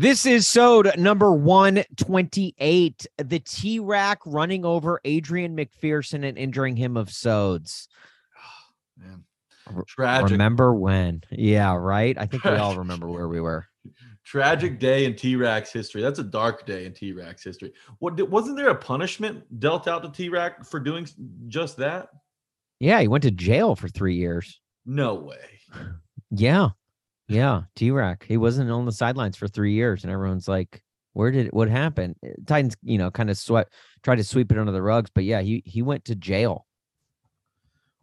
This is Sode number 128. The T-Rac running over Adrian McPherson and injuring him of Sodes. Oh, man. Tragic. Remember when? Yeah, right. I think we all remember where we were. Tragic day in T-Rac's history. That's a dark day in T-Rac's history. What wasn't there a punishment dealt out to T-Rac for doing just that? Yeah, he went to jail for three years. No way. Yeah. Yeah, T-Rac. He wasn't on the sidelines for three years, and everyone's like, "Where did what happened?" Eh, Titans, you know, kind of sweat, tried to sweep it under the rugs, but yeah, he he went to jail.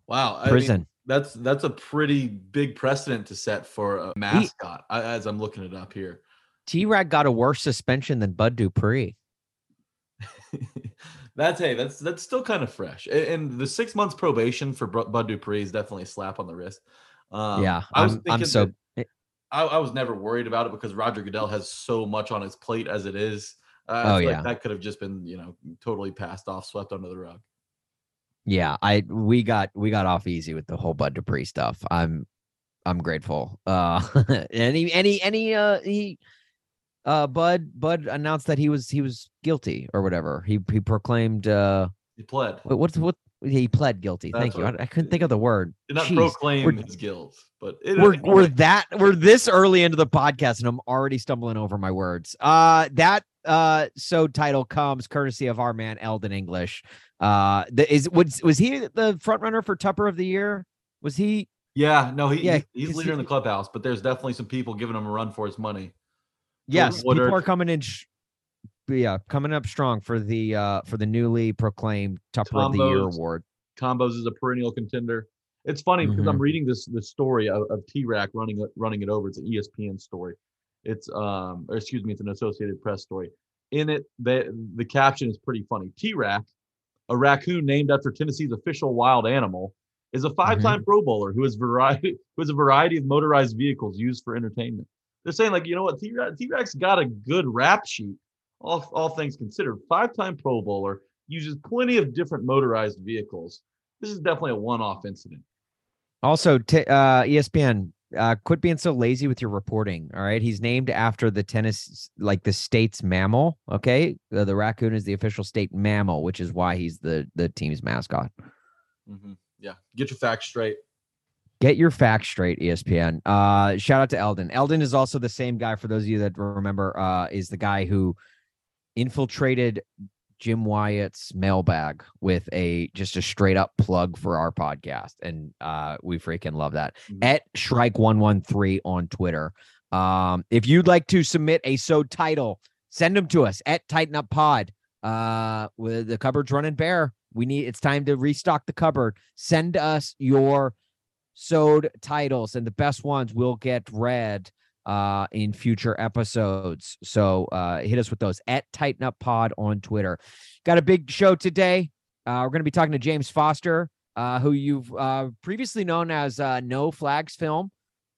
Wow, prison. I mean, that's that's a pretty big precedent to set for a mascot. He, as I'm looking it up here, T-Rac got a worse suspension than Bud Dupree. that's hey, that's that's still kind of fresh. And, the six months probation for Bud Dupree is definitely a slap on the wrist. Um, yeah, I'm, I'm so I, I, was never worried about it because Roger Goodell has so much on his plate as it is. Uh, oh yeah, like that could have just been you know totally passed off, swept under the rug. Yeah, I we got we got off easy with the whole Bud Dupree stuff. I'm I'm grateful. Uh, any any any uh he uh Bud Bud announced that he was he was guilty or whatever. He he proclaimed uh he pled. What's what he pled guilty. That's Thank you. I, I, couldn't think of the word. Did not Jeez. proclaim we're, his guilt, but it, we're we're that we're this early into the podcast, and I'm already stumbling over my words. Uh, that uh, so title comes courtesy of our man Eldon English. Uh, the, is was was he the front runner for Tupper of the Year? Was he? Yeah, no, he, yeah, he's, he's leader he, in the clubhouse, but there's definitely some people giving him a run for his money. Yes, Woodard, people are coming in. Sh- yeah, coming up strong for the uh for the newly proclaimed Tupper Combos, of the Year award. Combos is a perennial contender. It's funny because mm-hmm. I'm reading this this story of, of T-Rac running it running it over. It's an ESPN story. It's um or excuse me, it's an Associated Press story. In it, the the caption is pretty funny. T-Rac, a raccoon named after Tennessee's official wild animal, is a five-time mm-hmm. Pro Bowler who has variety who has a variety of motorized vehicles used for entertainment. They're saying like, you know what, T-Rac's got a good rap sheet all, all things considered, five time Pro Bowler, uses plenty of different motorized vehicles. This is definitely a one off incident. Also, t- uh, ESPN, uh, quit being so lazy with your reporting. All right. He's named after the tennis, like the state's mammal. Okay. Uh, the raccoon is the official state mammal, which is why he's the, the team's mascot. Mm-hmm. Yeah. Get your facts straight. Get your facts straight, ESPN. Uh, shout out to Eldon. Eldon is also the same guy, for those of you that remember, uh, is the guy who infiltrated Jim Wyatt's mailbag with a just a straight up plug for our podcast. And uh, we freaking love that. Mm-hmm. At Shrike113 on Twitter. Um, if you'd like to submit a so title, send them to us at Titan Up Pod. Uh, with the cupboard's running bare. We need it's time to restock the cupboard. Send us your sewed titles, and the best ones will get read uh, in future episodes. So uh, hit us with those at Titan Up Pod on Twitter. Got a big show today. Uh, we're going to be talking to James Foster, uh, who you've uh, previously known as uh, No Flags Film,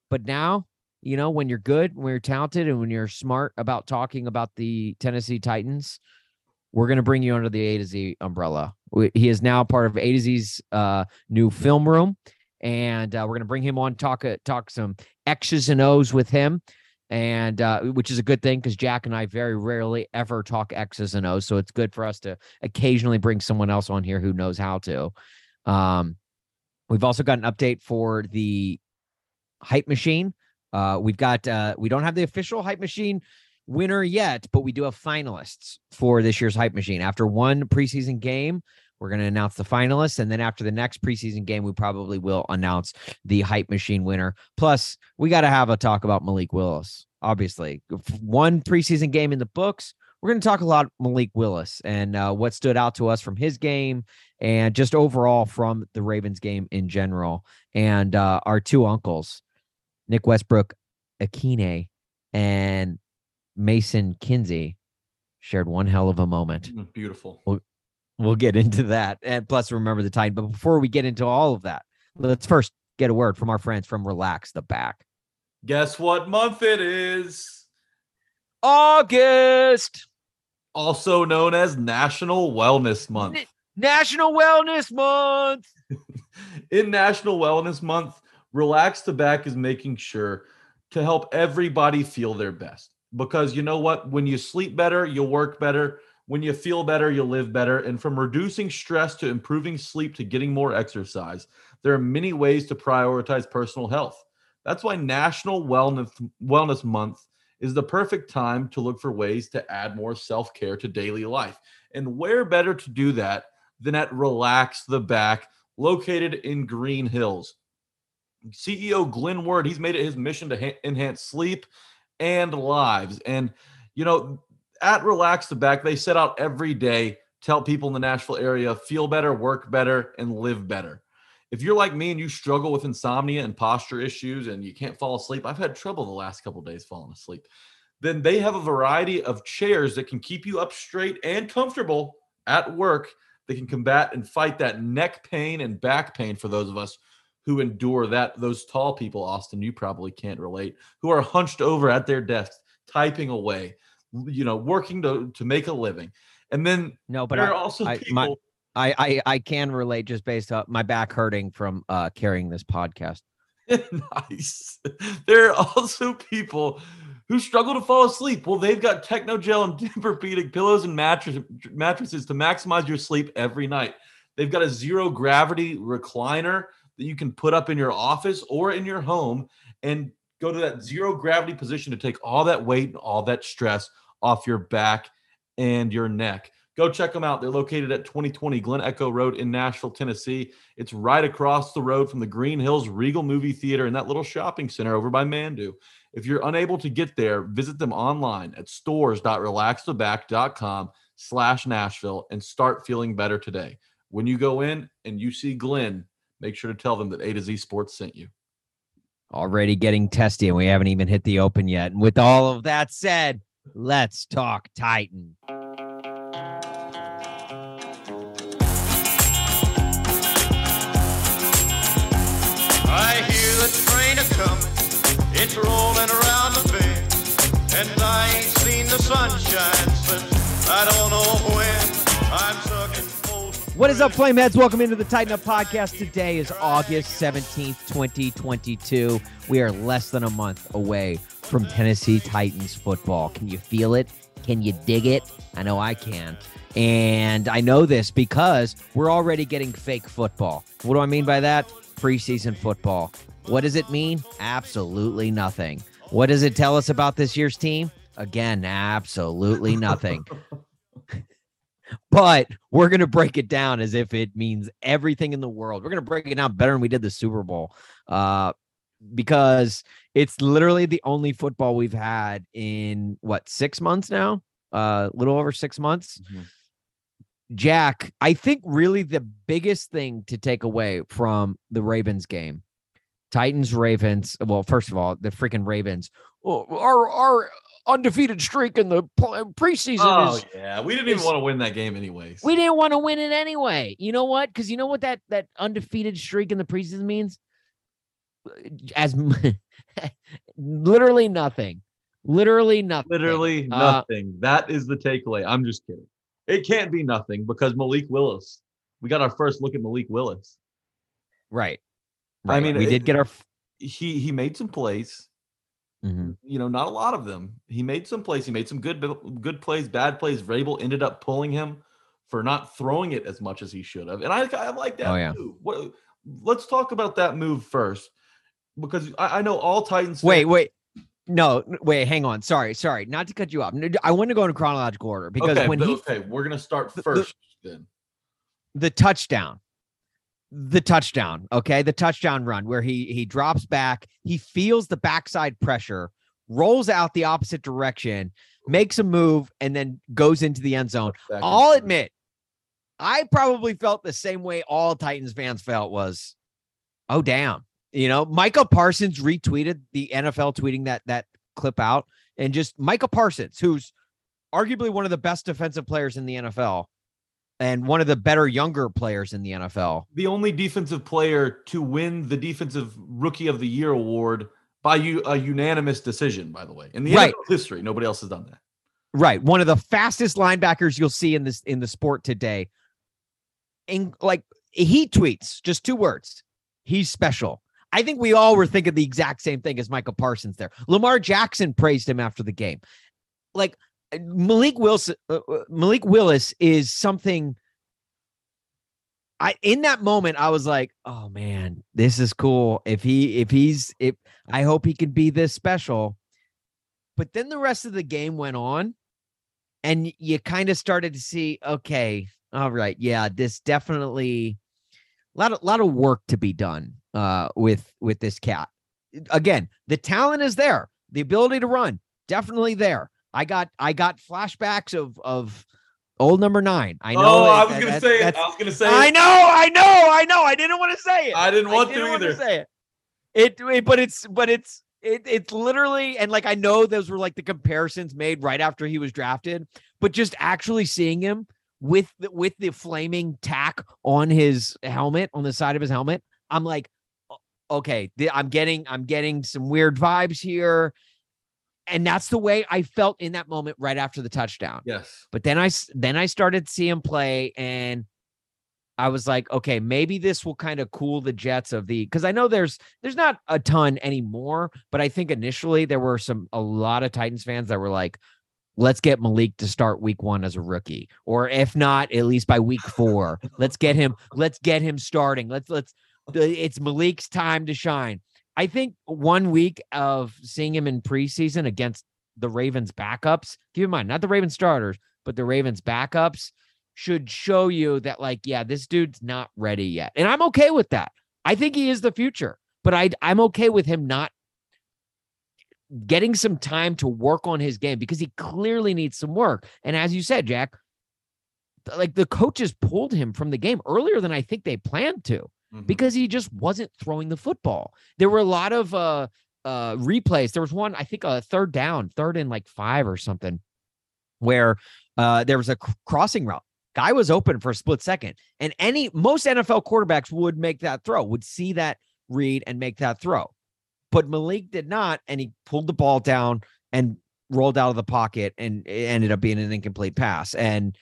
but now you know when you're good, when you're talented, and when you're smart about talking about the Tennessee Titans. We're going to bring you under the A to Z umbrella. We, he is now part of A to Z's uh, new film room and uh, we're going to bring him on talk uh, talk some X's and O's with him, and uh, which is a good thing because Jack and I very rarely ever talk X's and O's, so it's good for us to occasionally bring someone else on here who knows how to. Um, we've also got an update for the hype machine. Uh, we've got uh, we don't have the official hype machine winner yet, but we do have finalists for this year's hype machine. After one preseason game, we're going to announce the finalists. And then after the next preseason game, we probably will announce the hype machine winner. Plus, we got to have a talk about Malik Willis. Obviously, one preseason game in the books. We're going to talk a lot Malik Willis and uh, what stood out to us from his game and just overall from the Ravens game in general. And uh, our two uncles, Nick Westbrook Akine and Mason Kinsey, shared one hell of a moment. Mm, Beautiful. We'll, we'll get into that. And plus, remember the time. But before we get into all of that, let's first get a word from our friends from Relax the Back. Guess what month it is? August, Also known as National Wellness Month. National Wellness Month. In National Wellness Month, Relax the Back is making sure to help everybody feel their best. Because you know what? When you sleep better, you'll work better. When you feel better, you'll live better. And from reducing stress to improving sleep to getting more exercise, there are many ways to prioritize personal health. That's why National Wellness Wellness Month is the perfect time to look for ways to add more self-care to daily life. And where better to do that than at Relax the Back, located in Green Hills. CEO Glenn Ward, he's made it his mission to ha- enhance sleep and lives. And, you know, at Relax the Back, they set out every day to help people in the Nashville area feel better, work better, and live better. If you're like me and you struggle with insomnia and posture issues and you can't fall asleep, I've had trouble the last couple days falling asleep. Then they have a variety of chairs that can keep you up straight and comfortable at work. They can combat and fight that neck pain and back pain for those of us who endure that. Those tall people, Austin, you probably can't relate, who are hunched over at their desks, typing away, you know, working to, to make a living. And then No, but there I, are also I- people. my- I, I I can relate just based on my back hurting from uh carrying this podcast. nice. There are also people who struggle to fall asleep. Well, they've got Technogel and Tempur-Pedic pillows and mattress, mattresses to maximize your sleep every night. They've got a zero gravity recliner that you can put up in your office or in your home and go to that zero gravity position to take all that weight and all that stress off your back and your neck. Go check them out. They're located at 2020 Glen Echo Road in Nashville, Tennessee. It's right across the road from the Green Hills Regal Movie Theater and that little shopping center over by Mandu. If you're unable to get there, visit them online at stores.relaxtheback.com slash Nashville and start feeling better today. When you go in and you see Glenn, make sure to tell them that A to Z Sports sent you. Already getting testy, and we haven't even hit the open yet. And with all of that said, let's talk Titan. I hear the train a coming, it's rolling around the bend, and I ain't seen the sunshine since I don't know What is up, Flameheads? Welcome into the Titan Up Podcast. Today is August 17th, 2022. We are less than a month away from Tennessee Titans football. Can you feel it? Can you dig it? I know I can. And I know this because we're already getting fake football. What do I mean by that? Preseason football. What does it mean? Absolutely nothing. What does it tell us about this year's team? Again, absolutely nothing but we're going to break it down as if it means everything in the world. We're going to break it down better than we did the Super Bowl uh, because it's literally the only football we've had in what, six months now? A uh, little over six months. Jack, I think really the biggest thing to take away from the Ravens game, Titans Ravens. Well, first of all, the freaking Ravens. Our our undefeated streak in the pl- preseason Oh, is yeah. We didn't even is- want to win that game, anyways. we didn't want to win it anyway. You know what? Because you know what that that undefeated streak in the preseason means? As literally nothing. Literally nothing. Literally Uh, nothing. that is the takeaway. I'm just kidding. It can't be nothing because Malik Willis. We got our first look at Malik Willis. right. I mean, we it- did get our. He he made some plays. Mhm. You know, not a lot of them. He made some plays. He made some good good plays, bad plays. Vrabel ended up pulling him for not throwing it as much as he should have. And I I like that Oh, yeah. move. What let's talk about that move first. Because I, I know all Titans Wait, fans- wait. no, wait, hang on. Sorry, sorry, not to cut you off. I want to go in chronological order because okay, when he okay, we're gonna start first the, then. The touchdown, the touchdown. Okay, the touchdown run where he he drops back, he feels the backside pressure, rolls out the opposite direction, makes a move, and then goes into the end zone. I'll admit, I probably felt the same way all Titans fans felt was, oh damn. You know, Micah Parsons retweeted the NFL tweeting that that clip out, and just Micah Parsons, who's arguably one of the best defensive players in the NFL and one of the better younger players in the NFL. The only defensive player to win the defensive rookie of the year award by you a unanimous decision, by the way. In the right. NFL history, nobody else has done that. Right. One of the fastest linebackers you'll see in this in the sport today. And like he tweets just two words. He's special. I think we all were thinking the exact same thing as Micah Parsons there. Lamar Jackson praised him after the game. Like Malik Wilson, uh, uh, Malik Willis is something. I in that moment I was like, oh man, this is cool. If he if he's if I hope he can be this special. But then the rest of the game went on, and you kind of started to see, okay, all right, yeah, this definitely a lot of lot of work to be done uh with with this cat. Again, the talent is there, the ability to run, definitely there I got I got flashbacks of of old number nine. I know. Oh, I was gonna say it. I was gonna say. I know. I know. I know. I didn't want to say it. I didn't want I didn't to either. To say it. it. It, but it's, but it's, it, it's literally, and like I know those were like the comparisons made right after he was drafted, but just actually seeing him with the, with the flaming tack on his helmet on the side of his helmet, I'm like, okay, I'm getting, I'm getting some weird vibes here and that's the way I felt in that moment right after the touchdown. Yes. But then I then I started to see him play and I was like, okay, maybe this will kind of cool the jets of the because I know there's there's not a ton anymore, but I think initially there were some a lot of Titans fans that were like, let's get Malik to start week one as a rookie. Or if not, at least by week four. let's get him, let's get him starting. Let's let's it's Malik's time to shine. I think one week of seeing him in preseason against the Ravens backups, keep in mind, not the Ravens starters, but the Ravens backups should show you that, like, yeah, this dude's not ready yet. And I'm okay with that. I think he is the future, but I, I'm okay with him not getting some time to work on his game because he clearly needs some work. And as you said, Jack, like the coaches pulled him from the game earlier than I think they planned to mm-hmm. because he just wasn't throwing the football. There were a lot of uh uh replays. There was one, I think a third down, third and like five or something, where uh there was a crossing route. Guy was open for a split second. And any most NFL quarterbacks would make that throw, would see that read and make that throw. But Malik did not, and he pulled the ball down and rolled out of the pocket and it ended up being an incomplete pass. And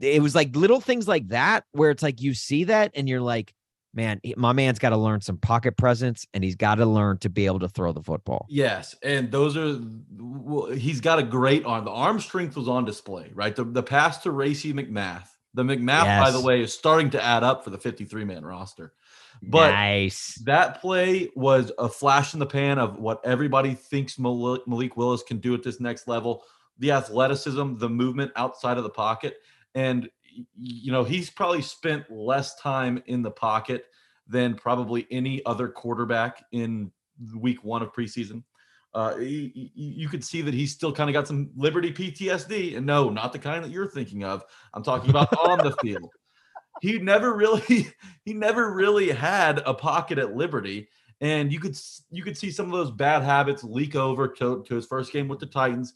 it was like little things like that where it's like you see that and you're like, man, my man's got to learn some pocket presence and he's got to learn to be able to throw the football. Yes. And those are, well, he's got a great arm. The arm strength was on display, right? The, the pass to Racey McMath. The McMath, yes. by the way, is starting to add up for the 53 man roster. But nice. that play was a flash in the pan of what everybody thinks Malik, Malik Willis can do at this next level the athleticism, the movement outside of the pocket. And you know, he's probably spent less time in the pocket than probably any other quarterback in week one of preseason. Uh, he, you could see that he's still kind of got some Liberty PTSD, and no, not the kind that you're thinking of. I'm talking about on the field. He never really, he never really had a pocket at Liberty, and you could you could see some of those bad habits leak over to, to his first game with the Titans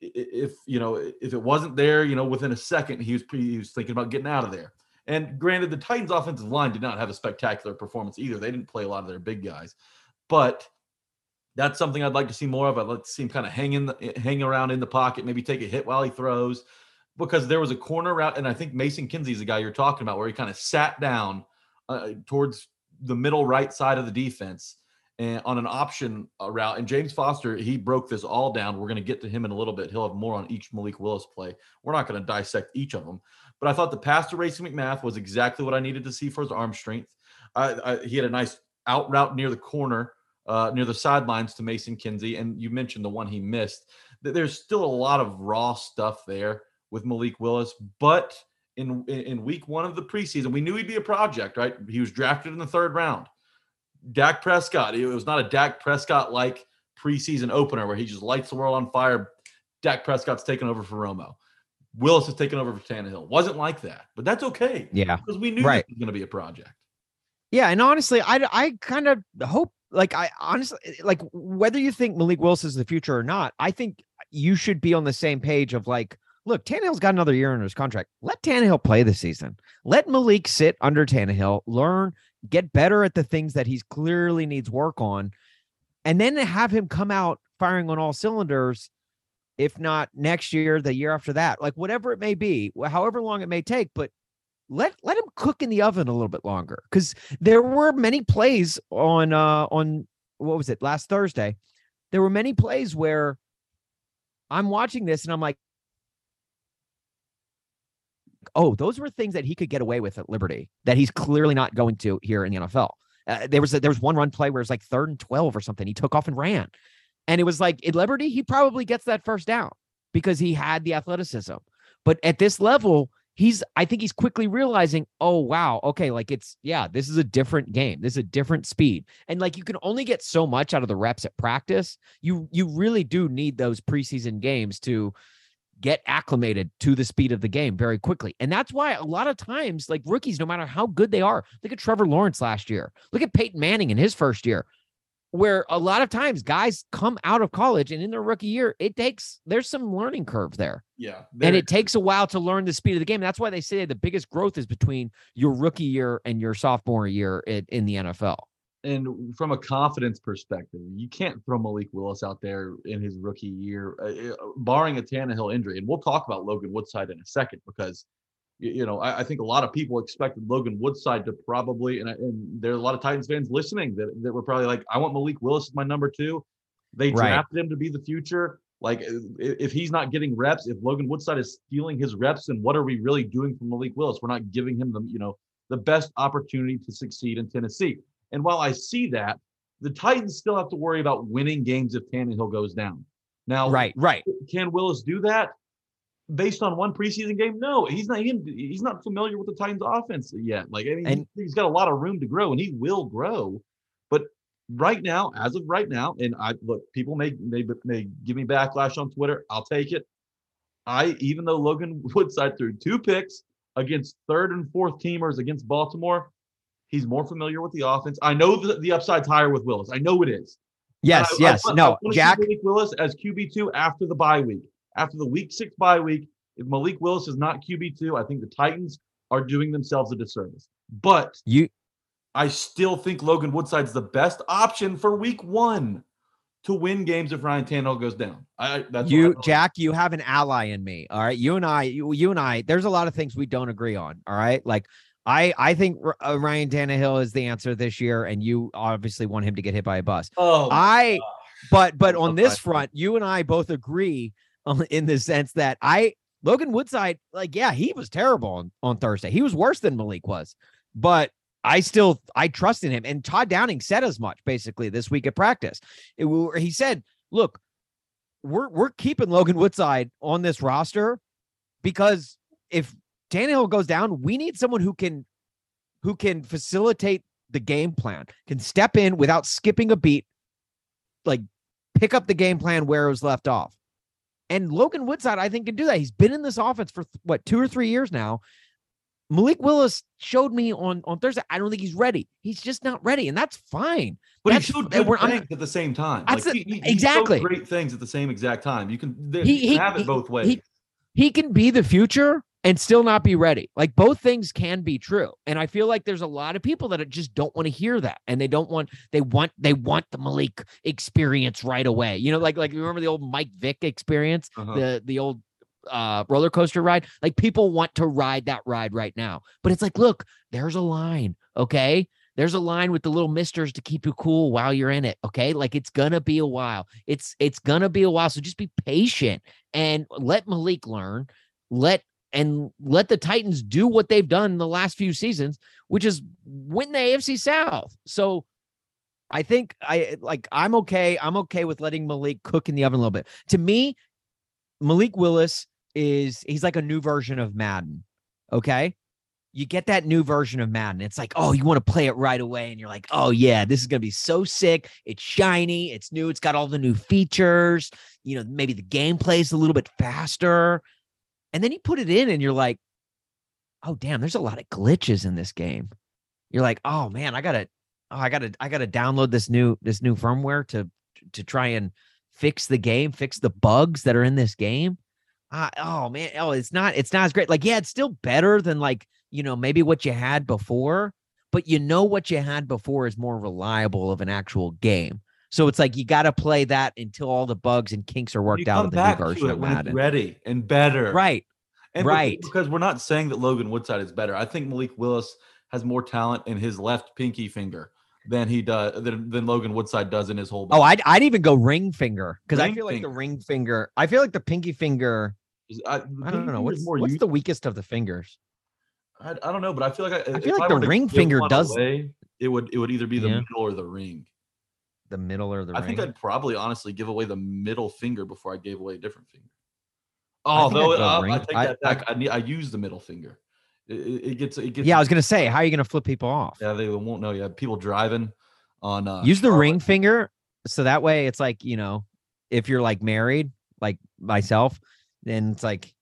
if you know if it wasn't there, you know, within a second he was he was thinking about getting out of there. And granted, the Titans' offensive line did not have a spectacular performance either. They didn't play a lot of their big guys, but that's something I'd like to see more of. I'd like to see him kind of hang in the, hang around in the pocket, maybe take a hit while he throws, because there was a corner route, and I think Mason Kinsey's the guy you're talking about, where he kind of sat down uh, towards the middle right side of the defense and on an option uh, route. And James Foster, he broke this all down. We're going to get to him in a little bit. He'll have more on each Malik Willis play. We're not going to dissect each of them, but I thought the pass to Racey McMath was exactly what I needed to see for his arm strength. I, I, he had a nice out route near the corner uh, near the sidelines to Mason Kinsey, and you mentioned the one he missed. There's still a lot of raw stuff there with Malik Willis, but in in week one of the preseason, we knew he'd be a project, right? He was drafted in the third round. Dak Prescott, it was not a Dak Prescott like preseason opener where he just lights the world on fire. Dak Prescott's taken over for Romo. Willis has taken over for Tannehill. Wasn't like that, but that's okay. Yeah, because we knew right. this was going to be a project. Yeah, and honestly, I I kind of hope, like, I honestly like whether you think Malik Willis is the future or not. I think you should be on the same page of like, look, Tannehill's got another year in his contract. Let Tannehill play this season. Let Malik sit under Tannehill, learn, get better at the things that he's clearly needs work on, and then have him come out firing on all cylinders if not next year, the year after that, like whatever it may be, however long it may take, but let let him cook in the oven a little bit longer because there were many plays on uh on what was it last Thursday. There were many plays where I'm watching this and I'm like, oh, those were things that he could get away with at Liberty that he's clearly not going to here in the NFL. Uh, there was a, there was one run play where it's like third and twelve or something. He took off and ran, and it was like in Liberty, he probably gets that first down because he had the athleticism. But at this level, he's I think he's quickly realizing, oh wow, okay, like it's yeah, this is a different game. This is a different speed. And like you can only get so much out of the reps at practice. You you really do need those preseason games to get acclimated to the speed of the game very quickly. And that's why a lot of times, like rookies, no matter how good they are, look at Trevor Lawrence last year. Look at Peyton Manning in his first year where a lot of times guys come out of college and in their rookie year, it takes there's some learning curve there. Yeah. And it takes a while to learn the speed of the game. That's why they say the biggest growth is between your rookie year and your sophomore year in, in the NFL. And from a confidence perspective, you can't throw Malik Willis out there in his rookie year, uh, uh barring a Tannehill injury. And we'll talk about Logan Woodside in a second because you know, I, I, think a lot of people expected Logan Woodside to probably, and, and there are a lot of Titans fans listening that, that were probably like, I want Malik Willis as my number two. They drafted right. him to be the future. Like, if he's not getting reps, if Logan Woodside is stealing his reps, then what are we really doing for Malik Willis? We're not giving him the, you know, the best opportunity to succeed in Tennessee. And while I see that, the Titans still have to worry about winning games if Tannehill goes down. Now, right, right. Can Willis do that? based on one preseason game? No, he's not. He, he's not familiar with the Titans' offense yet. Like I mean, and, he's got a lot of room to grow, and he will grow. But right now, as of right now, and I look, people may may may give me backlash on Twitter. I'll take it. I even though Logan Woodside threw two picks against third and fourth teamers against Baltimore, he's more familiar with the offense. I know the, the upside's higher with Willis. I know it is. Yes, I, yes. I, no, Jack Willis as QB two after the bye week after the week six bye week, if Malik Willis is not QB2, I think the Titans are doing themselves a disservice. But you I still think Logan Woodside's the best option for week one to win games if Ryan Tannehill goes down. I that's you, Jack. You have an ally in me. All right, you and I, you, you and I. There's a lot of things we don't agree on. All right, like I I think uh, Ryan Tannehill is the answer this year, and you obviously want him to get hit by a bus. Oh, I. But but on this front, you and I both agree in the sense that I Logan Woodside, like, yeah, he was terrible on, on Thursday. He was worse than Malik was, but I still I trust in him. And Todd Downing said as much basically this week at practice. It, he said, "Look, we're we're keeping Logan Woodside on this roster because if Tannehill goes down, we need someone who can who can facilitate the game plan, can step in without skipping a beat, like pick up the game plan where it was left off. And Logan Woodside, I think, can do that. He's been in this offense for what two or three years now. Malik Willis showed me on on Thursday. I don't think he's ready. He's just not ready, and that's fine. But that's, he showed good things I'm, at the same time. Like a, he, he, exactly great things at the same exact time. You can, he, you can have it both ways. He can be the future and still not be ready. Like both things can be true. And I feel like there's a lot of people that just don't want to hear that. And they don't want they want they want the Malik experience right away. You know, like like remember the old Mike Vick experience, uh-huh. the the old uh roller coaster ride. Like people want to ride that ride right now. But it's like, look, there's a line, okay? There's a line with the little misters to keep you cool while you're in it. Okay. Like it's gonna be a while. It's it's gonna be a while. So just be patient and let Malik learn. Let and let the Titans do what they've done the last few seasons, which is win the AFC South. So I think I like I'm okay. I'm okay with letting Malik cook in the oven a little bit. To me, Malik Willis is he's like a new version of Madden. Okay. You get that new version of Madden. It's like, oh, you want to play it right away. And you're like, oh, yeah, this is going to be so sick. It's shiny. It's new. It's got all the new features. You know, maybe the gameplay is a little bit faster. And then you put it in and you're like, oh, damn, there's a lot of glitches in this game. You're like, oh, man, I got to, oh, I got to, I got to download this new, this new firmware to, to try and fix the game, fix the bugs that are in this game. Uh, oh man, oh, it's not, it's not as great. Like, yeah, it's still better than like, you know, maybe what you had before, but you know what you had before is more reliable of an actual game. So it's like you got to play that until all the bugs and kinks are worked out of the new version of Madden. ready and better. Right. And right. Because, we're not saying that Logan Woodside is better. I think Malik Willis has more talent in his left pinky finger than he does than, than Logan Woodside does in his whole. Oh, body. Oh, I'd I'd even go ring finger because I feel like the ring finger. I feel like the pinky finger. I, I don't know what's what's the weakest of the fingers. I, I don't know, but I feel like I, I feel like the ring finger does. Away, it would it would either be the yeah. middle or the ring. The middle or the I ring. think I'd probably honestly give away the middle finger before I gave away a different finger. Oh, though uh, I take that back. I, need, I use the middle finger. It, it, gets it gets. Yeah, I was gonna say, how are you gonna flip people off? Yeah, they won't know. Yeah, people driving on. Uh, use the Charlotte. ring finger, so that way it's like you know, if you're like married, like myself, then it's like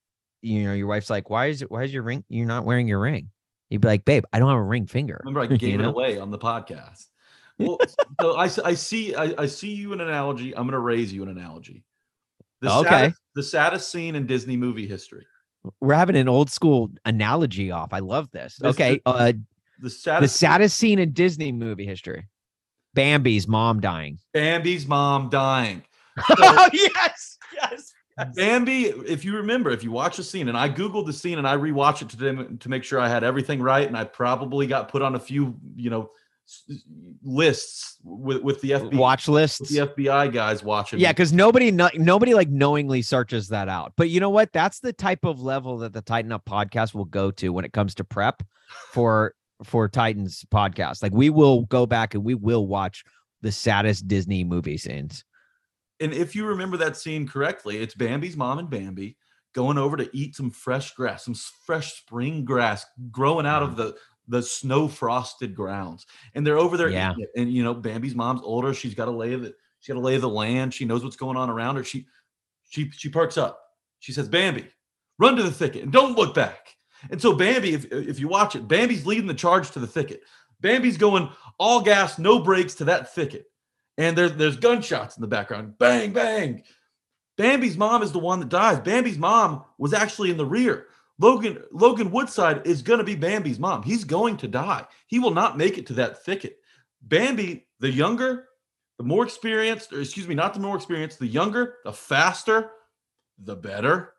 you know, your wife's like, why is it, why is your ring, you're not wearing your ring? You'd be like, babe, I don't have a ring finger. Remember, I gave it know? away on the podcast. Well, so I, I see, I, I see you an analogy. I'm going to raise you an analogy. The okay. Saddest, the saddest scene in Disney movie history. We're having an old school analogy off. I love this. this okay. The, uh, the saddest, the saddest scene in Disney movie history. Bambi's mom dying. Bambi's mom dying. So, oh, yes. Yes. Bambi, if you remember, if you watch the scene, and I googled the scene and I rewatched it today to make sure I had everything right, and I probably got put on a few, you know, lists with with the FBI watch lists, the FBI guys watching. Yeah, because nobody no, nobody like knowingly searches that out. But you know what? That's the type of level that the Titan Up podcast will go to when it comes to prep for for Titans podcast. Like we will go back and we will watch the saddest Disney movie scenes and if you remember that scene correctly, it's Bambi's mom and Bambi going over to eat some fresh grass, some fresh spring grass growing out of mm. the the snow frosted grounds. And they're over there yeah. And you know, Bambi's mom's older. She's got to lay the she got to lay the land. She knows what's going on around her. She she she perks up. She says, Bambi, run to the thicket and don't look back. And so Bambi, if if you watch it, Bambi's leading the charge to the thicket. Bambi's going all gas, no brakes to that thicket and there's there's gunshots in the background. Bang, bang. Bambi's mom is the one that dies. Bambi's mom was actually in the rear. Logan Logan Woodside is going to be Bambi's mom. He's going to die. He will not make it to that thicket. Bambi, the younger, the more experienced, or excuse me, not the more experienced, the younger, the faster, the better.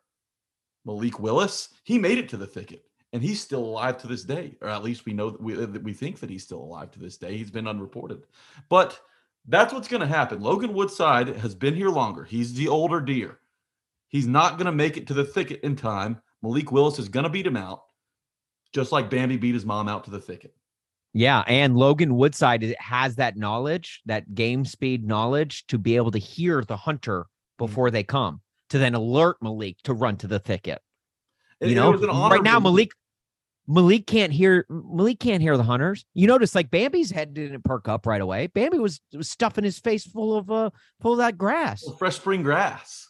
Malik Willis, he made it to the thicket and he's still alive to this day, or at least we know that we, uh, that we think that he's still alive to this day. He's been unreported. But that's what's going to happen. Logan Woodside has been here longer. He's the older deer. He's not going to make it to the thicket in time. Malik Willis is going to beat him out, just like Bambi beat his mom out to the thicket. Yeah, and Logan Woodside has that knowledge, that game speed knowledge to be able to hear the hunter mm-hmm. before they come, to then alert Malik to run to the thicket. You know, right now Malik Malik can't hear Malik can't hear the hunters. You notice like Bambi's head didn't perk up right away. Bambi was, was stuffing his face full of uh full of that grass. Well, fresh spring grass.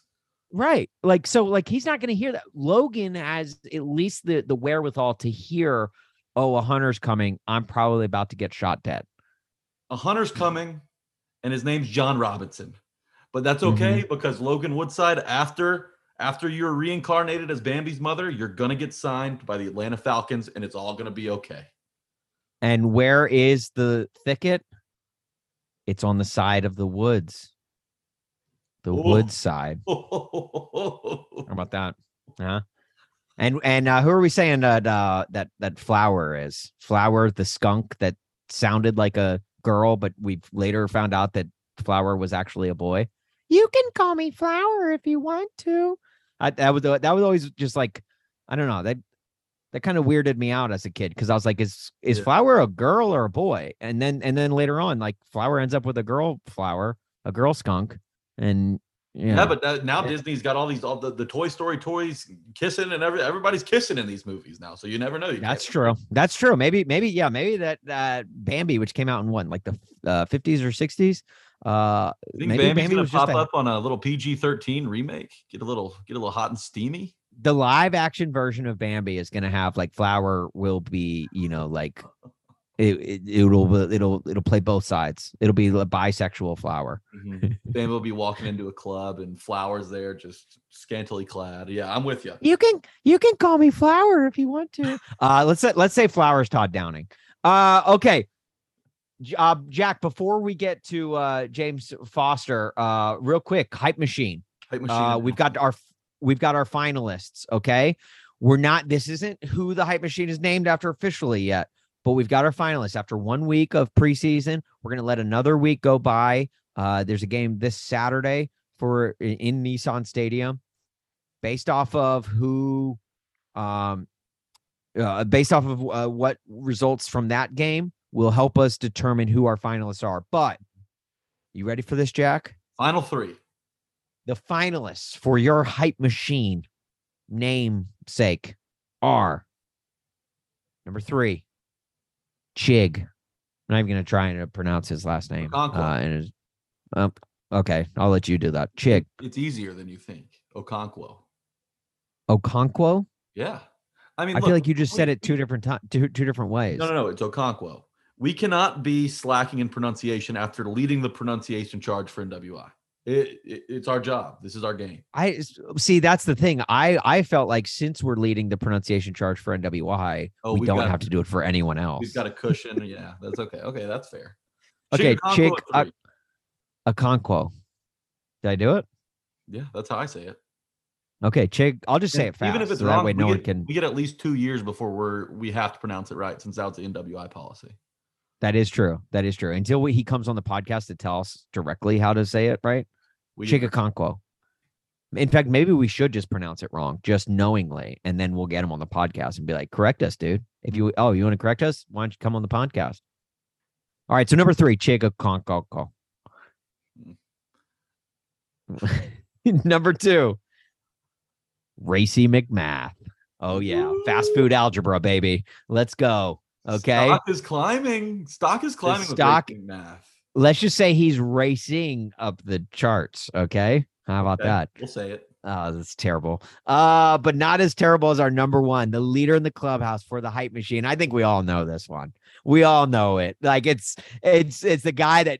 Right. Like so like he's not going to hear that. Logan has at least the the wherewithal to hear oh a hunter's coming. I'm probably about to get shot dead. A hunter's coming and his name's John Robinson. But that's okay mm-hmm. because Logan Woodside after after you're reincarnated as Bambi's mother, you're going to get signed by the Atlanta Falcons and it's all going to be okay. And where is the thicket? It's on the side of the woods. The oh. woods side. How about that? Huh? And and uh, who are we saying that uh, that that flower is? Flower, the skunk that sounded like a girl, but we later found out that flower was actually a boy. You can call me flower if you want to. I, that was that was always just like I don't know that that kind of weirded me out as a kid because I was like, is is Yeah. Flower a girl or a boy? And then and then later on, like Flower ends up with a girl flower, a girl skunk, and yeah, Yeah, but that, now Yeah. Disney's got all these all the, the Toy Story toys kissing and every everybody's kissing in these movies now. So you never know. You that's can't- true. That's true. Maybe maybe yeah, maybe that that Bambi, which came out in what like the uh, 50s or 60s. Uh, I think maybe Bambi's Bambi gonna pop a- up on a little PG thirteen remake. Get a little get a little hot and steamy. the live action version of Bambi is going to have like Flower will be, you know, like it, it it'll it'll it'll play both sides. It'll be a bisexual Flower. Mhm. Bambi will be walking into a club and flowers there, just scantily clad. Yeah, I'm with you. You can you can call me Flower if you want to. Uh, let's say let's say Flower's Todd Downing. Uh, okay. Uh, Jack, before we get to uh, James Foster, uh, real quick, hype machine. Hype machine. Uh, we've got our we've got our finalists. Okay, we're not. This isn't who the hype machine is named after officially yet, but we've got our finalists. After one week of preseason, we're gonna let another week go by. Uh, there's a game this Saturday for in, in Nissan Stadium, based off of who, um, uh, based off of uh, what results from that game will help us determine who our finalists are. But you ready for this, Jack? Final three. The finalists for your hype machine namesake are number three, Chig. I'm not even gonna try and pronounce his last name. Uh, and his, um, okay, I'll let you do that. Chig It's easier than you think. Okonkwo. Okonkwo. Yeah. I mean, I feel like you just said it two different times, two two different ways. No, no, no. It's Okonkwo. We cannot be slacking in pronunciation after leading the pronunciation charge for NWI. It, it, it's our job. This is our game. I see. That's the thing. I I felt like since we're leading the pronunciation charge for NWI, Oh, we don't got- have to do it for anyone else. We've got a cushion. yeah, that's okay. Okay, that's fair. Okay, Okonkwo a, at uh, Did I do it? yeah, that's how I say it. Okay, Chig. I'll just say it fast. Even if it's so wrong, that way no one get, can. we get at least two years before we're we have to pronounce it right, since that's the NWI policy. That is true. That is true. Until we, he comes on the podcast to tell us directly how to say it right. We Chigakonkwo. In fact, maybe we should just pronounce it wrong, just knowingly, and then we'll get him on the podcast and be like, "Correct us, dude. If you oh, you want to correct us? Why don't you come on the podcast?" All right. So number three, Chigakonkwo. number two, Racey McMath. Oh yeah, fast food algebra, baby. Let's go. Okay. Stock is climbing. Stock is climbing. with stock- math. Let's just say he's racing up the charts. Okay. How about Okay, that? We'll say it. Oh, that's terrible. Uh, but not as terrible as our number one, the leader in the clubhouse for the hype machine. I think we all know this one. We all know it. Like it's it's it's the guy that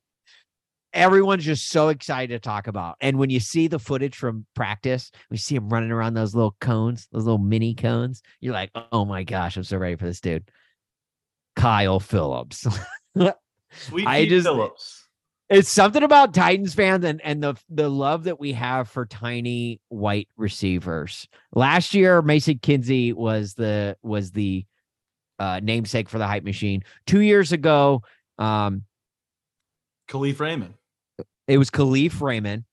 everyone's just so excited to talk about. And when you see the footage from practice, we see him running around those little cones, those little mini cones. You're like, oh my gosh, I'm so ready for this dude. Kyle Phillips. Sweet I just- Phillips. it's something about Titans fans and, and the the love that we have for tiny white receivers. Last year, Mason Kinsey was the was the uh, namesake for the hype machine. Two years ago, um, Kalif Raymond. it was Kalif Raymond,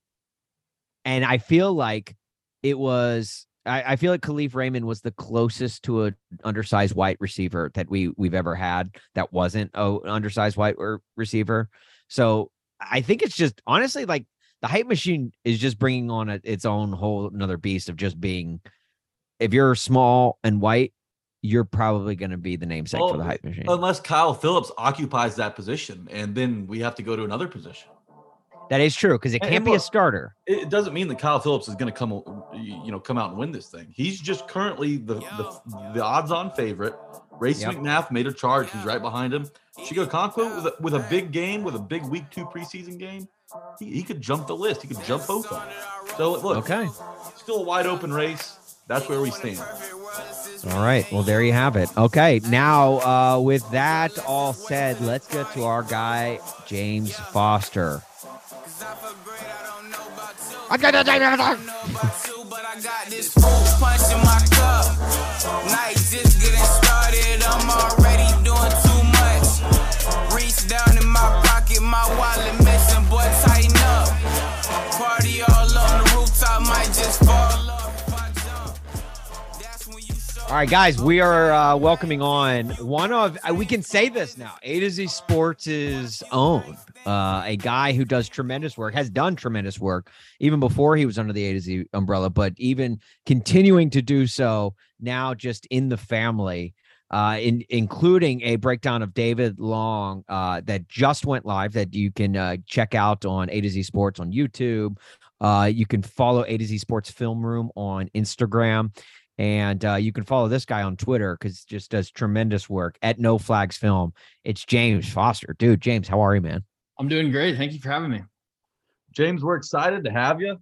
and I feel like it was. I, I feel like Kalif Raymond was the closest to an undersized white receiver that we we've ever had that wasn't a an undersized white or receiver. So I think it's just honestly like the hype machine is just bringing on a, its own whole another beast of just being. If you're small and white, you're probably going to be the namesake for the hype machine. Unless Kyle Phillips occupies that position, and then we have to go to another position. That is true because it can't be a starter. It doesn't mean that Kyle Phillips is going to come, you know, come out and win this thing. He's just currently the the, the odds-on favorite. Race Yep. McNabb made a charge. He's right behind him. Chico Conquo with a, with a big game, with a big week two preseason game, he, he could jump the list. He could jump both of them. So look, Okay. still a wide open race. That's where we stand. All right. Well, there you have it. Okay. Now, uh, with that all said, let's get to our guy, James Foster. Night just getting started, I'm already doing too much. Reach down in my pocket, my wallet All right, guys, we are uh, welcoming on one of, uh, we can say this now, A to Z Sports' own, uh, a guy who does tremendous work, has done tremendous work even before he was under the A to Z umbrella, but even continuing to do so now just in the family, uh, in, including a breakdown of David Long uh, that just went live that you can uh, check out on A to Z Sports on YouTube. Uh, you can follow A to Z Sports Film Room on Instagram. And uh, you can follow this guy on Twitter because just does tremendous work at No Flags Film. It's James Foster. Dude, James, how are you, man? I'm doing great. Thank you for having me. James, we're excited to have you.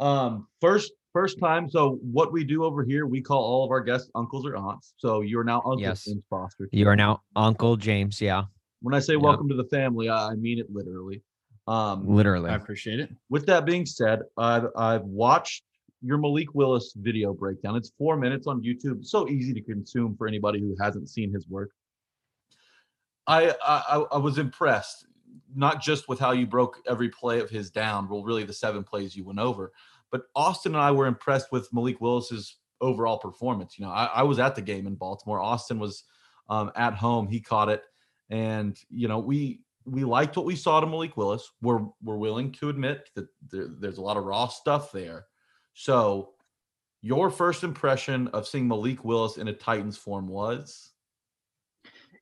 Um, first, first time. So what we do over here, we call all of our guests uncles or aunts. So you're now Uncle Yes. James Foster. You are now Uncle James. Yeah, When I say Yep. welcome to the family, I I mean it literally. Um, literally. I appreciate it. with that being said, I've I've watched your Malik Willis video breakdown. It's four minutes on YouTube. So easy to consume for anybody who hasn't seen his work. I I, I was impressed, not just with how you broke every play of his down. Well, really the seven plays you went over, but Austin and I were impressed with Malik Willis's overall performance. You know, I, I was at the game in Baltimore. Austin was um, at home. He caught it, and you know we we liked what we saw to Malik Willis. We're we're willing to admit that there, there's a lot of raw stuff there. So, your first impression of seeing Malik Willis in a Titans form was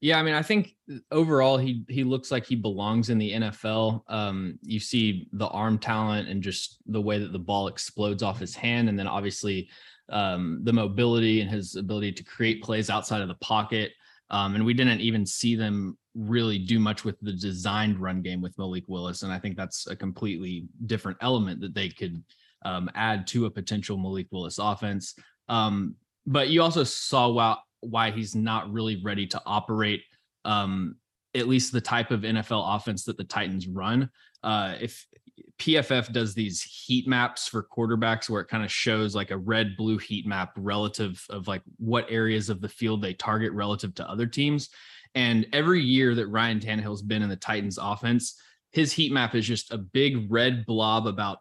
Yeah, I mean, I think overall he he looks like he belongs in the NFL. Um, you see the arm talent and just the way that the ball explodes off his hand, and then obviously um, the mobility and his ability to create plays outside of the pocket. Um, and we didn't even see them really do much with the designed run game with Malik Willis, and I think that's a completely different element that they could um, add to a potential Malik Willis offense. Um, but you also saw why, why he's not really ready to operate um, at least the type of NFL offense that the Titans run. Uh, if PFF does these heat maps for quarterbacks where it kind of shows like a red blue heat map relative of like what areas of the field they target relative to other teams. And every year that Ryan Tannehill's been in the Titans offense, his heat map is just a big red blob about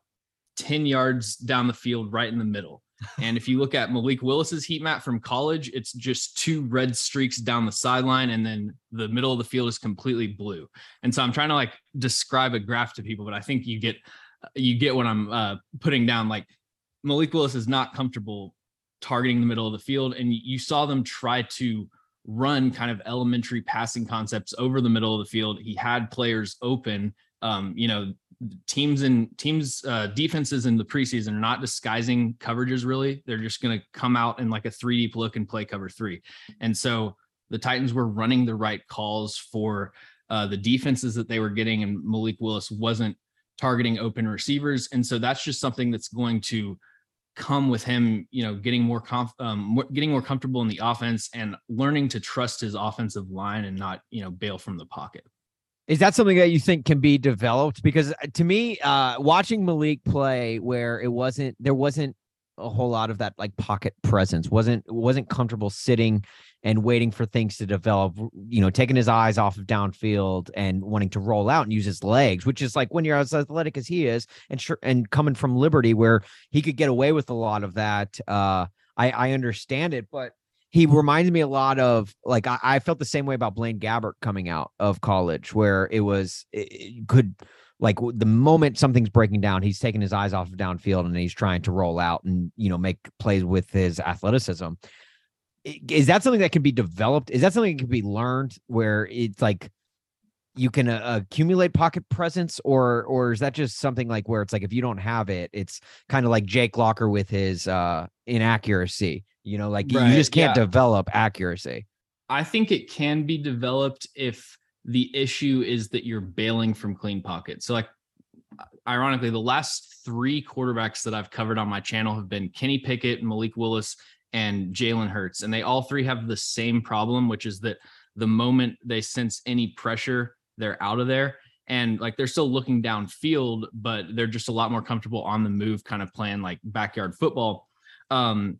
10 yards down the field, right in the middle. And if you look at Malik Willis's heat map from college, it's just two red streaks down the sideline, and then the middle of the field is completely blue. And so I'm trying to like describe a graph to people, but I think you get you get what I'm uh, putting down. Like Malik Willis is not comfortable targeting the middle of the field, and you saw them try to run kind of elementary passing concepts over the middle of the field. He had players open. Um, you know, teams and teams uh defenses in the preseason are not disguising coverages really. They're just going to come out in like a three deep look and play cover three. And so the titans were running the right calls for uh the defenses that they were getting and malik willis wasn't targeting open receivers. And so that's just something that's going to come with him you know getting more um more, getting more comfortable in the offense and learning to trust his offensive line and not you know bail from the pocket Is that something that you think can be developed? Because uh, to me, uh, watching Malik play, where it wasn't, there wasn't a whole lot of that like pocket presence. wasn't wasn't comfortable sitting and waiting for things to develop. You know, taking his eyes off of downfield and wanting to roll out and use his legs, which is like when you're as athletic as he is, and sure, and coming from Liberty, where he could get away with a lot of that. Uh, I I understand it, but he reminds me a lot of like I, I felt the same way about Blaine Gabbert coming out of college, where it was it, it could like the moment something's breaking down, he's taking his eyes off of downfield and he's trying to roll out and you know make plays with his athleticism. Is that something that can be developed? Is that something that can be learned where it's like you can uh, accumulate pocket presence or or is that just something like where it's like if you don't have it it's kind of like Jake Locker with his uh inaccuracy you know like you- you just can't yeah. develop accuracy I think it can be developed if the issue is that you're bailing from clean pockets. So, like, ironically, the last three quarterbacks that I've covered on my channel have been Kenny Pickett, Malik Willis, and Jalen Hurts. And they all three have the same problem, which is that the moment they sense any pressure, they're out of there. And like they're still looking downfield, but they're just a lot more comfortable on the move, kind of playing like backyard football. Um,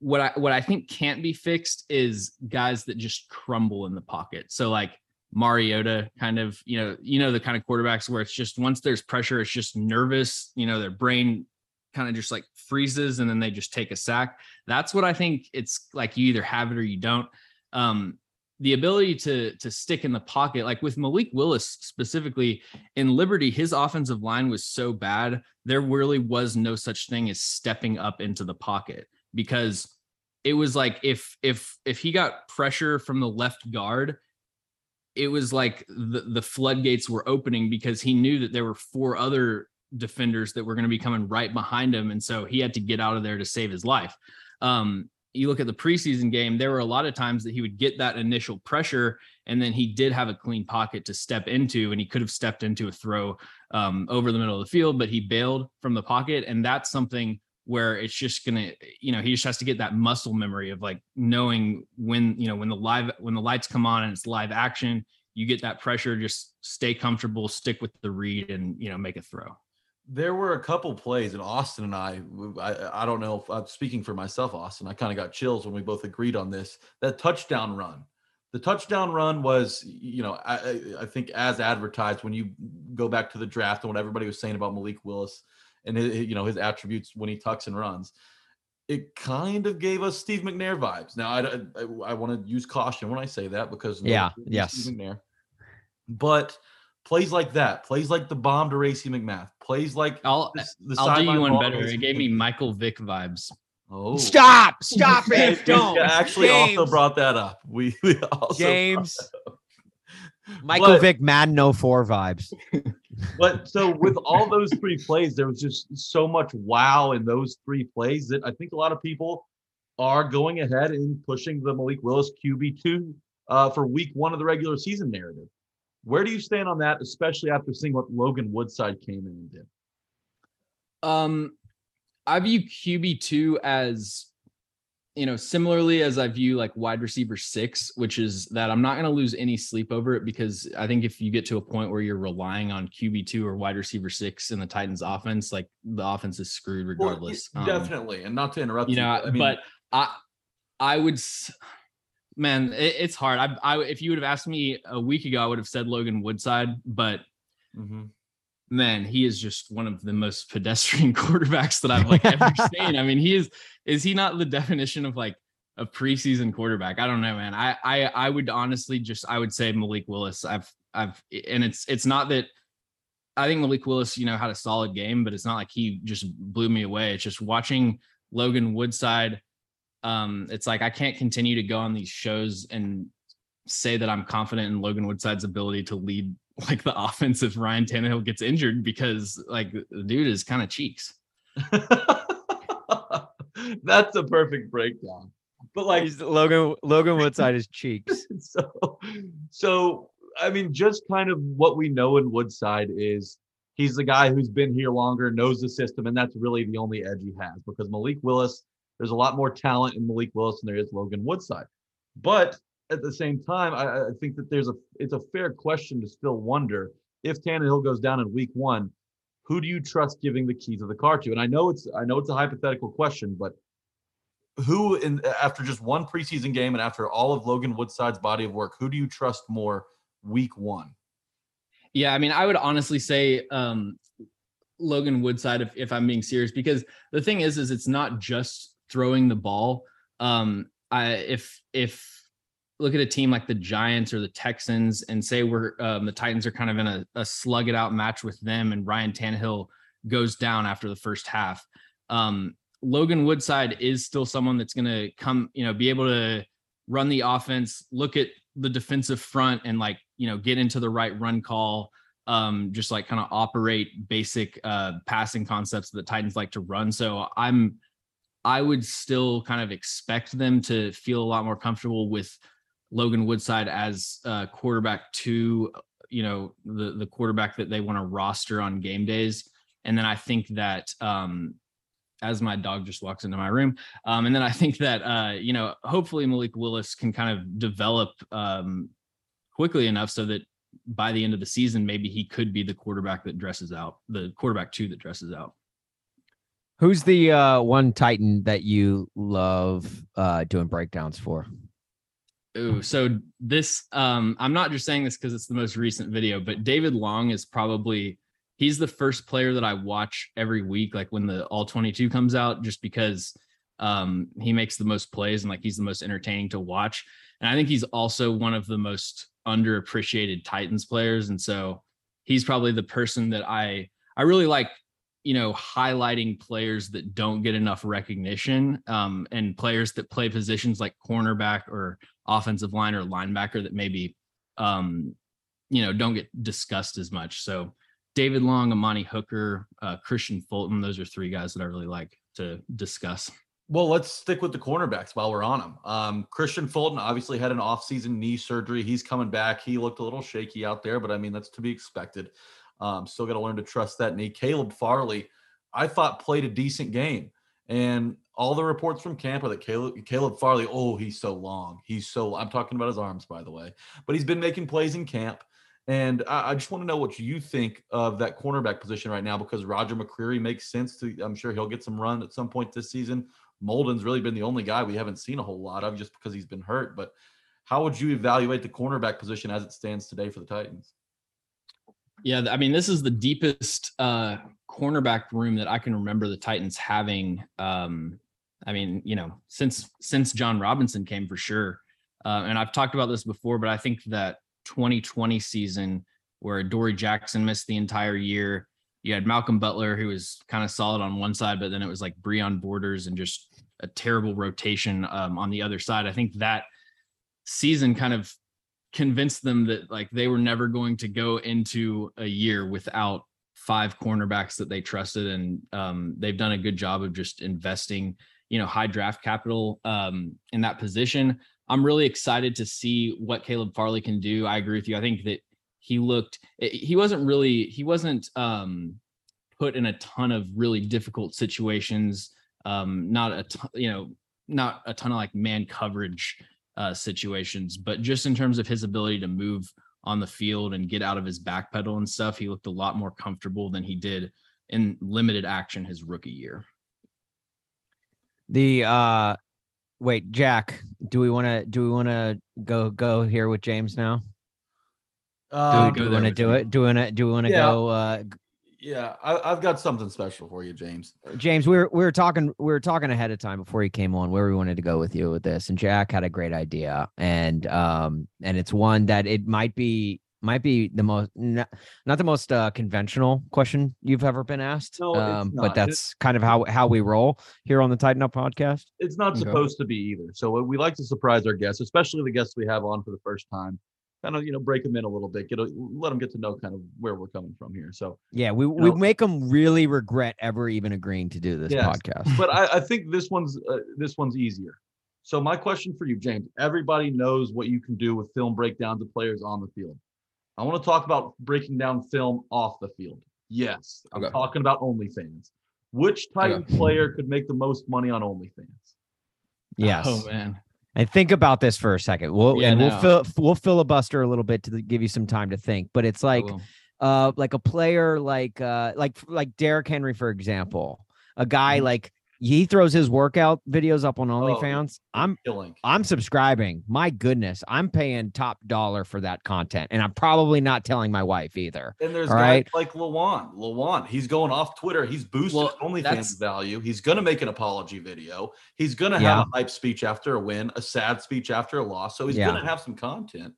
what I what I think can't be fixed is guys that just crumble in the pocket. So like Mariota kind of, you know, you know the kind of quarterbacks where it's just once there's pressure, it's just nervous, you know, their brain kind of just like freezes and then they just take a sack. That's what I think it's like you either have it or you don't. Um, the ability to to stick in the pocket, like with Malik Willis specifically in Liberty, his offensive line was so bad, there really was no such thing as stepping up into the pocket because it was like if if if he got pressure from the left guard, it was like the, the floodgates were opening because he knew that there were four other defenders that were going to be coming right behind him. And so he had to get out of there to save his life. Um, you look at the preseason game, there were a lot of times that he would get that initial pressure, and then he did have a clean pocket to step into, and he could have stepped into a throw um, over the middle of the field, but he bailed from the pocket. And that's something where it's just gonna, you know, he just has to get that muscle memory of like knowing when, you know, when the live when the lights come on and it's live action, you get that pressure, just stay comfortable, stick with the read, and you know, make a throw. There were a couple plays and austin and i i, I don't know if i'm speaking for myself austin i kind of got chills when we both agreed on this that touchdown run. The touchdown run was you know I, I think as advertised when you go back to the draft and what everybody was saying about malik willis and his, you know his attributes when he tucks and runs it kind of gave us steve mcnair vibes now i, I, I want to use caution when i say that because yeah yes steve mcnair but plays like that, plays like the bomb to Racey McMath, plays like I'll the I'll do you one better. It gave me Michael Vick vibes. Oh, stop! Stop it! Don't. actually James. also brought that up. We, we also James. Michael but, Vick, Madden 04 vibes. but so with all those three plays, there was just so much wow in those three plays that I think a lot of people are going ahead and pushing the Malik Willis QB two uh, for week one of the regular season narrative. Where do you stand on that, especially after seeing what Logan Woodside came in and did? Um, I view QB two as you know similarly as I view like wide receiver six, which is that I'm not going to lose any sleep over it because I think if you get to a point where you're relying on QB two or wide receiver six in the Titans offense, like the offense is screwed regardless. Well, definitely, um, and not to interrupt you, know, I mean, but I I would man, it, it's hard. I, I, if you would have asked me a week ago, I would have said Logan Woodside, but mm-hmm. Man, he is just one of the most pedestrian quarterbacks that I've like ever seen. I mean, he is, is he not the definition of like a preseason quarterback? I don't know, man. I, I, I would honestly just, I would say Malik Willis. I've, I've, and it's, it's not that I think Malik Willis, you know, had a solid game, but it's not like he just blew me away. It's just watching Logan Woodside um, it's like I can't continue to go on these shows and say that I'm confident in Logan Woodside's ability to lead like the offense if Ryan Tannehill gets injured because like the dude is kind of cheeks. That's a perfect breakdown. But like He's, Logan Logan Woodside is cheeks. so so I mean just kind of what we know in Woodside is he's the guy who's been here longer, knows the system, and that's really the only edge he has because Malik Willis there's a lot more talent in Malik Willis than there is Logan Woodside. But at the same time, I, I, think that there's a it's a fair question to still wonder if Tannehill goes down in week one, who do you trust giving the keys of the car to? And I know it's I know it's a hypothetical question, but who in after just one preseason game and after all of Logan Woodside's body of work, who do you trust more week one? Yeah, I mean, I would honestly say um Logan Woodside if, if I'm being serious, because the thing is, is it's not just throwing the ball. Um, I if if look at a team like the Giants or the Texans and say we're um, the Titans are kind of in a, a, slug it out match with them, and Ryan Tannehill goes down after the first half. Um, Logan Woodside is still someone that's going to come, you know, be able to run the offense, look at the defensive front, and like you know get into the right run call. Um, just like kind of operate basic uh, passing concepts that Titans like to run. So I'm I would still kind of expect them to feel a lot more comfortable with Logan Woodside as uh, quarterback two, you know, the the quarterback that they want to roster on game days. And then I think that um, as my dog just walks into my room, um, and then I think that uh, you know, hopefully Malik Willis can kind of develop um, quickly enough so that by the end of the season, maybe he could be the quarterback that dresses out, the quarterback two that dresses out. Who's the uh, one Titan that you love uh, doing breakdowns for? Ooh, so this um, I'm not just saying this because it's the most recent video, but David Long is probably he's the first player that I watch every week, like when the all 22 comes out, just because um, he makes the most plays and like he's the most entertaining to watch. And I think he's also one of the most underappreciated Titans players. And so he's probably the person that I I really like, you know, highlighting players that don't get enough recognition um, and players that play positions like cornerback or offensive line or linebacker that maybe um, you know don't get discussed as much. So David Long, Amani Hooker, uh, Kristian Fulton, those are three guys that I really like to discuss. Well, let's stick with the cornerbacks while we're on them. Um, Kristian Fulton obviously had an offseason knee surgery. He's coming back. He looked a little shaky out there, but I mean, that's to be expected. Um, still got to learn to trust that knee. Caleb Farley, I thought played a decent game. And all the reports from camp are that Caleb, Caleb Farley, oh, he's so long. He's so, I'm talking about his arms, by the way, but he's been making plays in camp. And I, I just want to know what you think of that cornerback position right now because Roger McCreary makes sense to, I'm sure he'll get some run at some point this season. Molden's really been the only guy we haven't seen a whole lot of just because he's been hurt. But how would you evaluate the cornerback position as it stands today for the Titans? Yeah, I mean, this is the deepest uh, cornerback room that I can remember the Titans having. Um, I mean, you know, since since Jon Robinson came for sure. Uh, and I've talked about this before, but I think that 2020 season where Dory Jackson missed the entire year, you had Malcolm Butler, who was kind of solid on one side, but then it was like Breon Borders and just a terrible rotation um, on the other side. I think that season kind of convinced them that like they were never going to go into a year without five cornerbacks that they trusted, and um, they've done a good job of just investing, you know, high draft capital um, in that position. I'm really excited to see what Caleb Farley can do. I agree with you. I think that he looked he wasn't really he wasn't um put in a ton of really difficult situations um not a ton, you know not a ton of like man coverage uh situations but just in terms of his ability to move on the field and get out of his back pedal and stuff he looked a lot more comfortable than he did in limited action his rookie year the uh wait jack do we want to do we want to go go here with james now Um, do we, want to do it? Do we want to? Do we want to yeah. go? Uh, Yeah, I, I've got something special for you, James. James, we were we were talking we were talking ahead of time before you came on where we wanted to go with you with this, and Jack had a great idea, and um and it's one that it might be might be the most not, not the most uh, conventional question you've ever been asked, No, um, but that's kind of how how we roll here on the Titan Up podcast. It's not Okay. supposed to be either. So we like to surprise our guests, especially the guests we have on for the first time. Kind of, you know, break them in a little bit, get a, let them get to know kind of where we're coming from here. So, Yeah, we we No. make them really regret ever even agreeing to do this Yes. podcast. but I, I think this one's uh, this one's easier. So my question for you, James, everybody knows what you can do with film breakdowns of players on the field. I want to talk about breaking down film off the field. Yes, I'm Okay. talking about OnlyFans. Which Titan Okay. player could make the most money on OnlyFans? Yes. oh man And think about this for a second. We'll Yeah, and we'll we'll filibuster a little bit to give you some time to think. But it's like uh like a player like uh like like Derrick Henry for example, a guy Mhm. like he throws his workout videos up on Oh, OnlyFans. I'm killing. I'm subscribing. My goodness, I'm paying top dollar for that content, and I'm probably not telling my wife either. And there's All guys right. like Lewan. Lewan, he's going off Twitter. He's boosting Well, OnlyFans value. He's going to make an apology video. He's going to Yeah. have a hype speech after a win, a sad speech after a loss. So he's Yeah. going to have some content.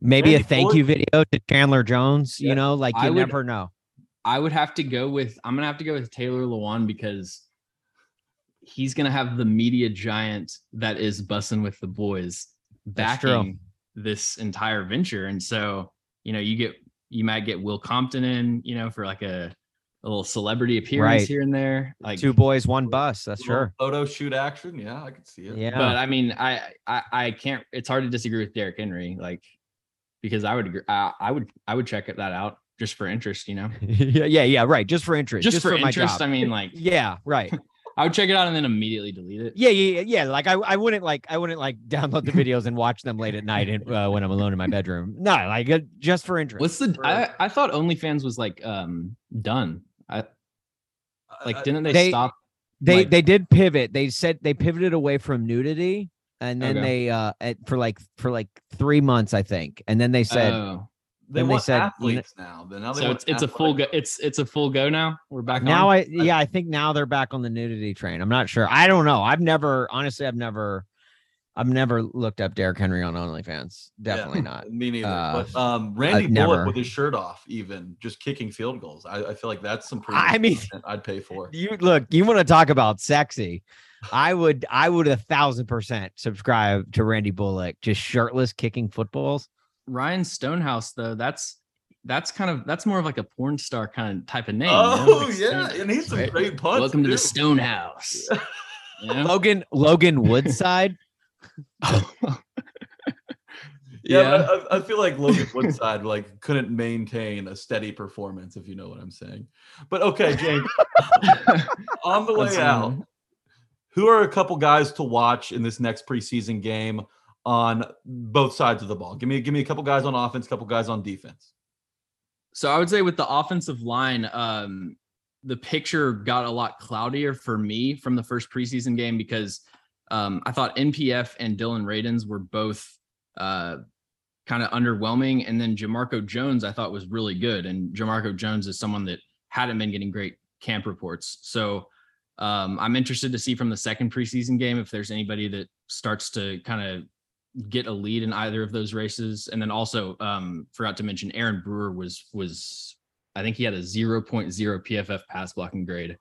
Maybe a thank Ford- you video to Chandler Jones. You know, like I you would- never know. I would have to go with I'm gonna have to go with Taylor Lewan because he's gonna have the media giant that is bussing with the boys backing this entire venture. And so, you know, you get you might get Will Compton in, you know, for like a, a little celebrity appearance Right. here and there. Like Two boys, one bus. That's sure. Photo shoot action. Yeah, I can see it. Yeah. but I mean, I, I I can't it's hard to disagree with Derrick Henry, like because I would agree I, I would I would check that out just for interest, you know. yeah, yeah, yeah. Right. Just for interest. Just, for, my interest. I mean like Yeah. Right. I would check it out and then immediately delete it. Yeah, yeah, yeah, yeah. Like I, I wouldn't like, I wouldn't like download the videos and watch them late at night and, uh, when I'm alone in my bedroom. No, like uh, just for interest. What's the? For- I, I thought OnlyFans was like um done. I like didn't they, they- stop? they like- they did pivot. They said they pivoted away from nudity, and then Okay. they uh for like for like three months, I think, and then they said Oh, They Then they want said, you know- athletes now. Then now they So want it's it's a full go. It's it's a full go now. We're back now on. I yeah, I think now they're back on the nudity train. I'm not sure. I don't know. I've never honestly I've never I've never looked up Derrick Henry on OnlyFans. Yeah. Definitely not. Me neither. Uh, but um, Randy I've Bullock never. with his shirt off, even just kicking field goals. I, I feel like that's some pretty. I mean- I'd pay for. You look, you want to talk about sexy. I would I would a thousand percent subscribe to Randy Bullock just shirtless kicking footballs. Ryan Stonehouse though. That's that's kind of that's more of like a porn star kind of type of name. you know, Oh like yeah, Stone- and he's some right? great punts. Welcome to the Stonehouse. You know? Logan Logan Woodside. Yeah, Yeah. I, I feel like Logan Woodside like couldn't maintain a steady performance, if you know what I'm saying. But okay, James, on the way That's, out, um, who are a couple guys to watch in this next preseason game on both sides of the ball? Give me give me a couple guys on offense, couple guys on defense. So I would say with the offensive line, um, the picture got a lot cloudier for me from the first preseason game because um, I thought NPF and Dillon Radunz were both uh, kind of underwhelming, and then Jamarco Jones I thought was really good, and Jamarco Jones is someone that hadn't been getting great camp reports. So um, I'm interested to see from the second preseason game if there's anybody that starts to kind of get a lead in either of those races. And then also um, forgot to mention Aaron Brewer was was I think he had a 0.0 PFF pass blocking grade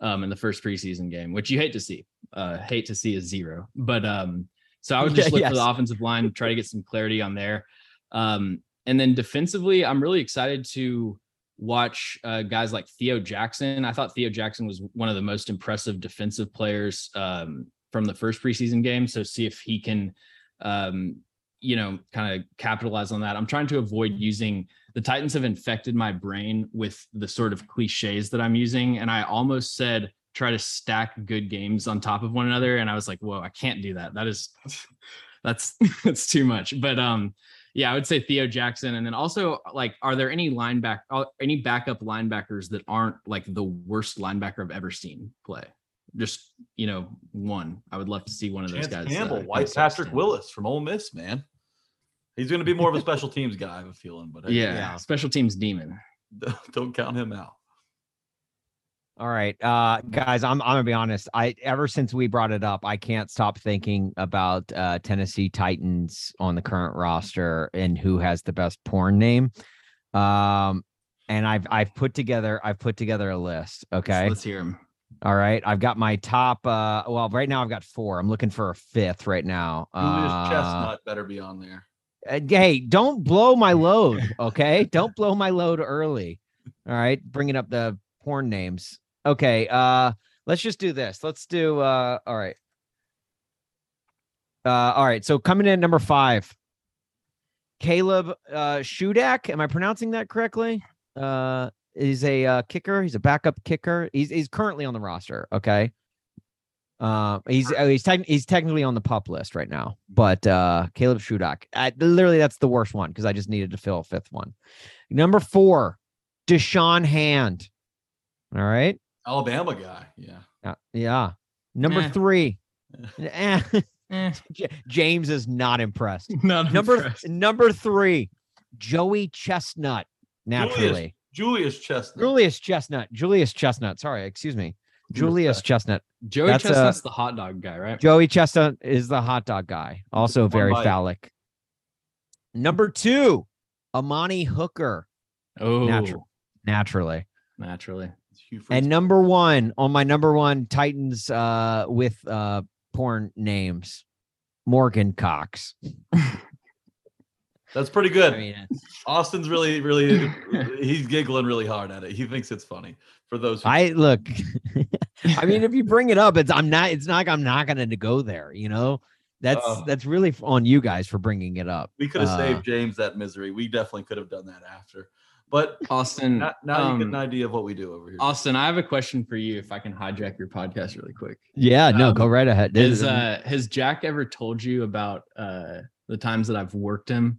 um, in the first preseason game, which you hate to see. Uh, hate to see a zero, but um, so I would just look for the offensive line, try to get some clarity on there. Um, and then defensively, I'm really excited to watch uh, guys like Theo Jackson. I thought Theo Jackson was one of the most impressive defensive players um, from the first preseason game. So see if he can, um, you know, kind of capitalize on that. I'm trying to avoid using the Titans have infected my brain with the sort of cliches that I'm using, and I almost said try to stack good games on top of one another, and I was like, whoa, I can't do that. That is that's that's too much. But um, yeah, I would say Theo Jackson, and then also like, are there any lineback, uh, any backup linebackers that aren't like the worst linebacker I've ever seen play? Just you know, one. I would love to see one of those Chance guys. uh, Campbell, kinda White Patrick standing. Willis from Ole Miss, man. He's going to be more of a special teams guy, I have a feeling, but hey, Yeah, special teams demon. don't count him out. All right, uh, guys, I'm I'm gonna be honest. I ever since we brought it up, I can't stop thinking about uh, Tennessee Titans on the current roster and who has the best porn name. Um, and I've I've put together I've put together a list. Okay, let's hear him. All right. I've got my top. Uh, well, right now I've got four. I'm looking for a fifth right now. Julius Uh, Chestnut better be on there. uh, hey, don't blow my load, okay? don't blow my load early. All right, bringing up the porn names. Okay, uh, let's just do this. Let's do. Uh, all right. Uh, all right. So coming in at number five, Caleb uh, Shudak. Am I pronouncing that correctly? Uh, is a uh, kicker. He's a backup kicker. He's he's currently on the roster. Okay. Uh, he's uh, he's tec- he's technically on the pup list right now, but uh, Caleb Shudak. I, literally, that's the worst one because I just needed to fill a fifth one. Number four, Da'Shawn Hand. All right. Alabama guy. Yeah. Uh, yeah. Number Eh. three. Eh, Eh, J- James is not impressed. not Number impressed. number three, Joey Chestnut. Naturally, Julius Chestnut. Julius Chestnut. Julius Chestnut. Sorry, excuse me. Julius Chestnut. Joey That's, uh, Chestnut's the hot dog guy, right? Joey Chestnut is the hot dog guy. Also One very bite. phallic. Number two, Amani Hooker. oh, natural. Naturally. naturally. And number one on my number one Titans uh with uh porn names, Morgan Cox. That's pretty good. I mean, Austin's really, really, he's giggling really hard at it. He thinks it's funny. For those, who, I look. I mean, if you bring it up, it's I'm not. It's not. like I'm not going to go there. You know, that's Oh. that's really on you guys for bringing it up. we could have uh, saved James that misery. We definitely could have done that after. But Austin, now, now you get um, an idea of what we do over here. Austin, I have a question for you. If I can hijack your podcast really quick, Yeah. No. Um, go right ahead. This has is- uh, has Jack ever told you about uh the times that I've worked him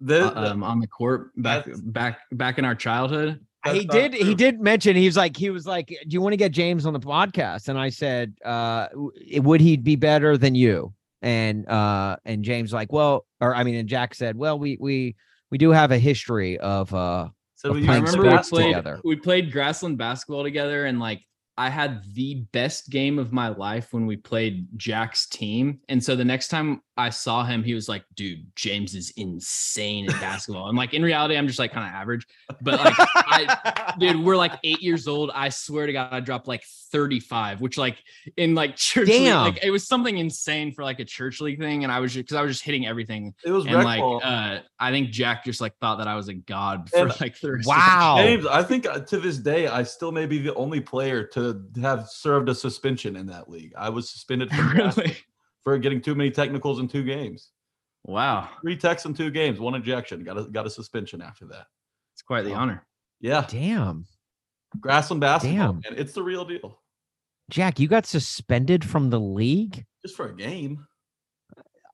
The- uh, the- um, on the court back back back in our childhood? he that's not did. He did mention. He was like. He was like. Do you want to get James on the podcast? And I said, uh, would he be better than you? And uh, and James like, well, or I mean, and Jack said, well, we we we do have a history of uh So of we I playing used to remember we played together. we played grassland basketball together, and like I had the best game of my life when we played Jack's team. And so the next time I saw him, he was like, "Dude, James is insane at basketball." And like in reality, I'm just like kind of average. But like, I, dude, we're like eight years old. I swear to God, I dropped like 35, which like in like church, league, like it was something insane for like a church league thing. And I was just because I was just hitting everything. It was And like, ball. uh, I think Jack just like thought that I was a god for And- like the rest of the Wow. James, I think uh, to this day, I still may be the only player to have served a suspension in that league. I was suspended from basketball really? for getting too many technicals in two games. Wow. Three techs in two games, one ejection. Got a got a suspension after that. It's quite the um, honor. Yeah, Damn. grassland basketball, Damn. and it's the real deal. Jack, you got suspended from the league? Just for a game.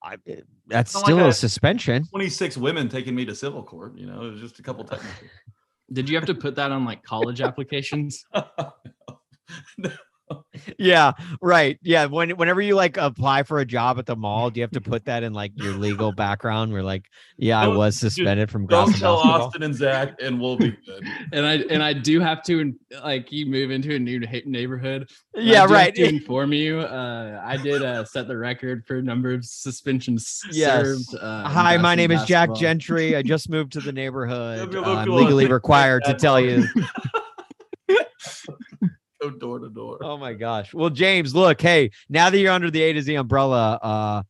I, eh, that's Not like still a I- suspension. 26 women taking me to civil court. You know, it was just a couple technicals. Did you have to put that on like college applications? Yeah, right. Yeah, when whenever you like apply for a job at the mall, do you have to put that in like your legal background? We're like, yeah, I Don't- was dude, suspended from Don't tell basketball. Austin and Zach, and we'll be good. And I and I do have to like you move into a new neighborhood. Yeah, do right. To inform you, uh, I did uh, set the record for number of suspensions Yes. served. Uh, Hi, my Grassland name is Jack. Gentry. I just moved to the neighborhood. Yeah, Uh, I'm legally required to tell you. Go door to door. Oh my gosh. Well, James, look, hey, now that you're under the A to Z umbrella, uh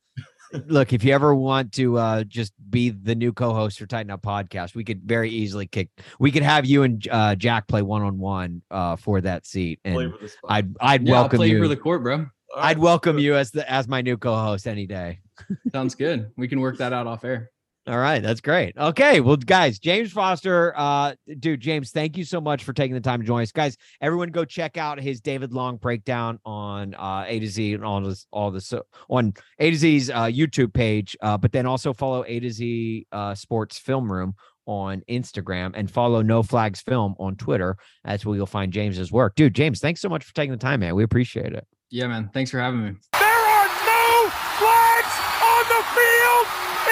look, if you ever want to uh just be the new co-host for Titan Up Podcast, we could very easily kick we could have you and uh Jack play one-on-one uh for that seat. And for. I'd I'd Yeah, welcome play you. for the court, bro. All I'd right. welcome you as the as my new co-host any day. Sounds good. We can work that out off air. All right, that's great. Okay, well, guys, James Foster, uh, dude, James, thank you so much for taking the time to join us, guys. Everyone, go check out his David Long breakdown on uh, A to Z and all this, all this uh, on A to Z's uh, YouTube page. Uh, but then also follow A to Z uh, Sports Film Room on Instagram and follow No Flags Film on Twitter. That's where you'll find James's work, dude. James, thanks so much for taking the time, man. We appreciate it. Yeah, man. Thanks for having me. There are no flags on the field.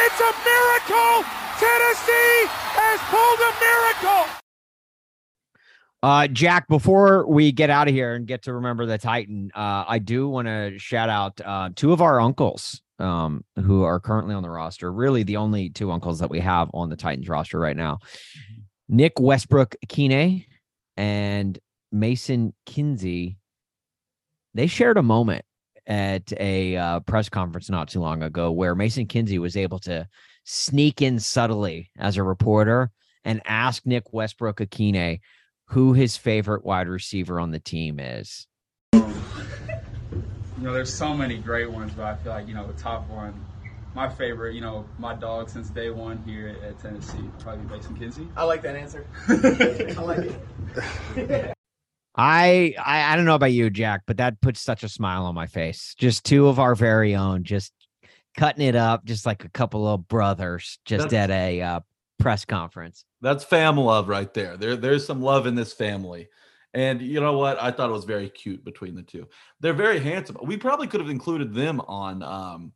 It's a miracle. Tennessee has pulled a miracle. Uh, Jack, before we get out of here and get to remember the Titan, uh, I do want to shout out uh, two of our uncles um, who are currently on the roster. Really, the only two uncles that we have on the Titans roster right now Nick Westbrook Kine and Mason Kinsey. They shared a moment at a uh, press conference not too long ago where Mason Kinsey was able to sneak in subtly as a reporter and ask Nick Westbrook-Ikhine who his favorite wide receiver on the team is. You know, there's so many great ones, but I feel like, you know, the top one, my favorite, you know, my dog since day one here at, at Tennessee, probably Mason Kinsey. I like that answer. I like it. I, I I don't know about you, Jack, but that puts such a smile on my face. Just two of our very own, just cutting it up, just like a couple of brothers, just That's- at a uh, press conference. That's fam love right there. There, there's some love in this family. And you know what? I thought it was very cute between the two. They're very handsome. We probably could have included them on um,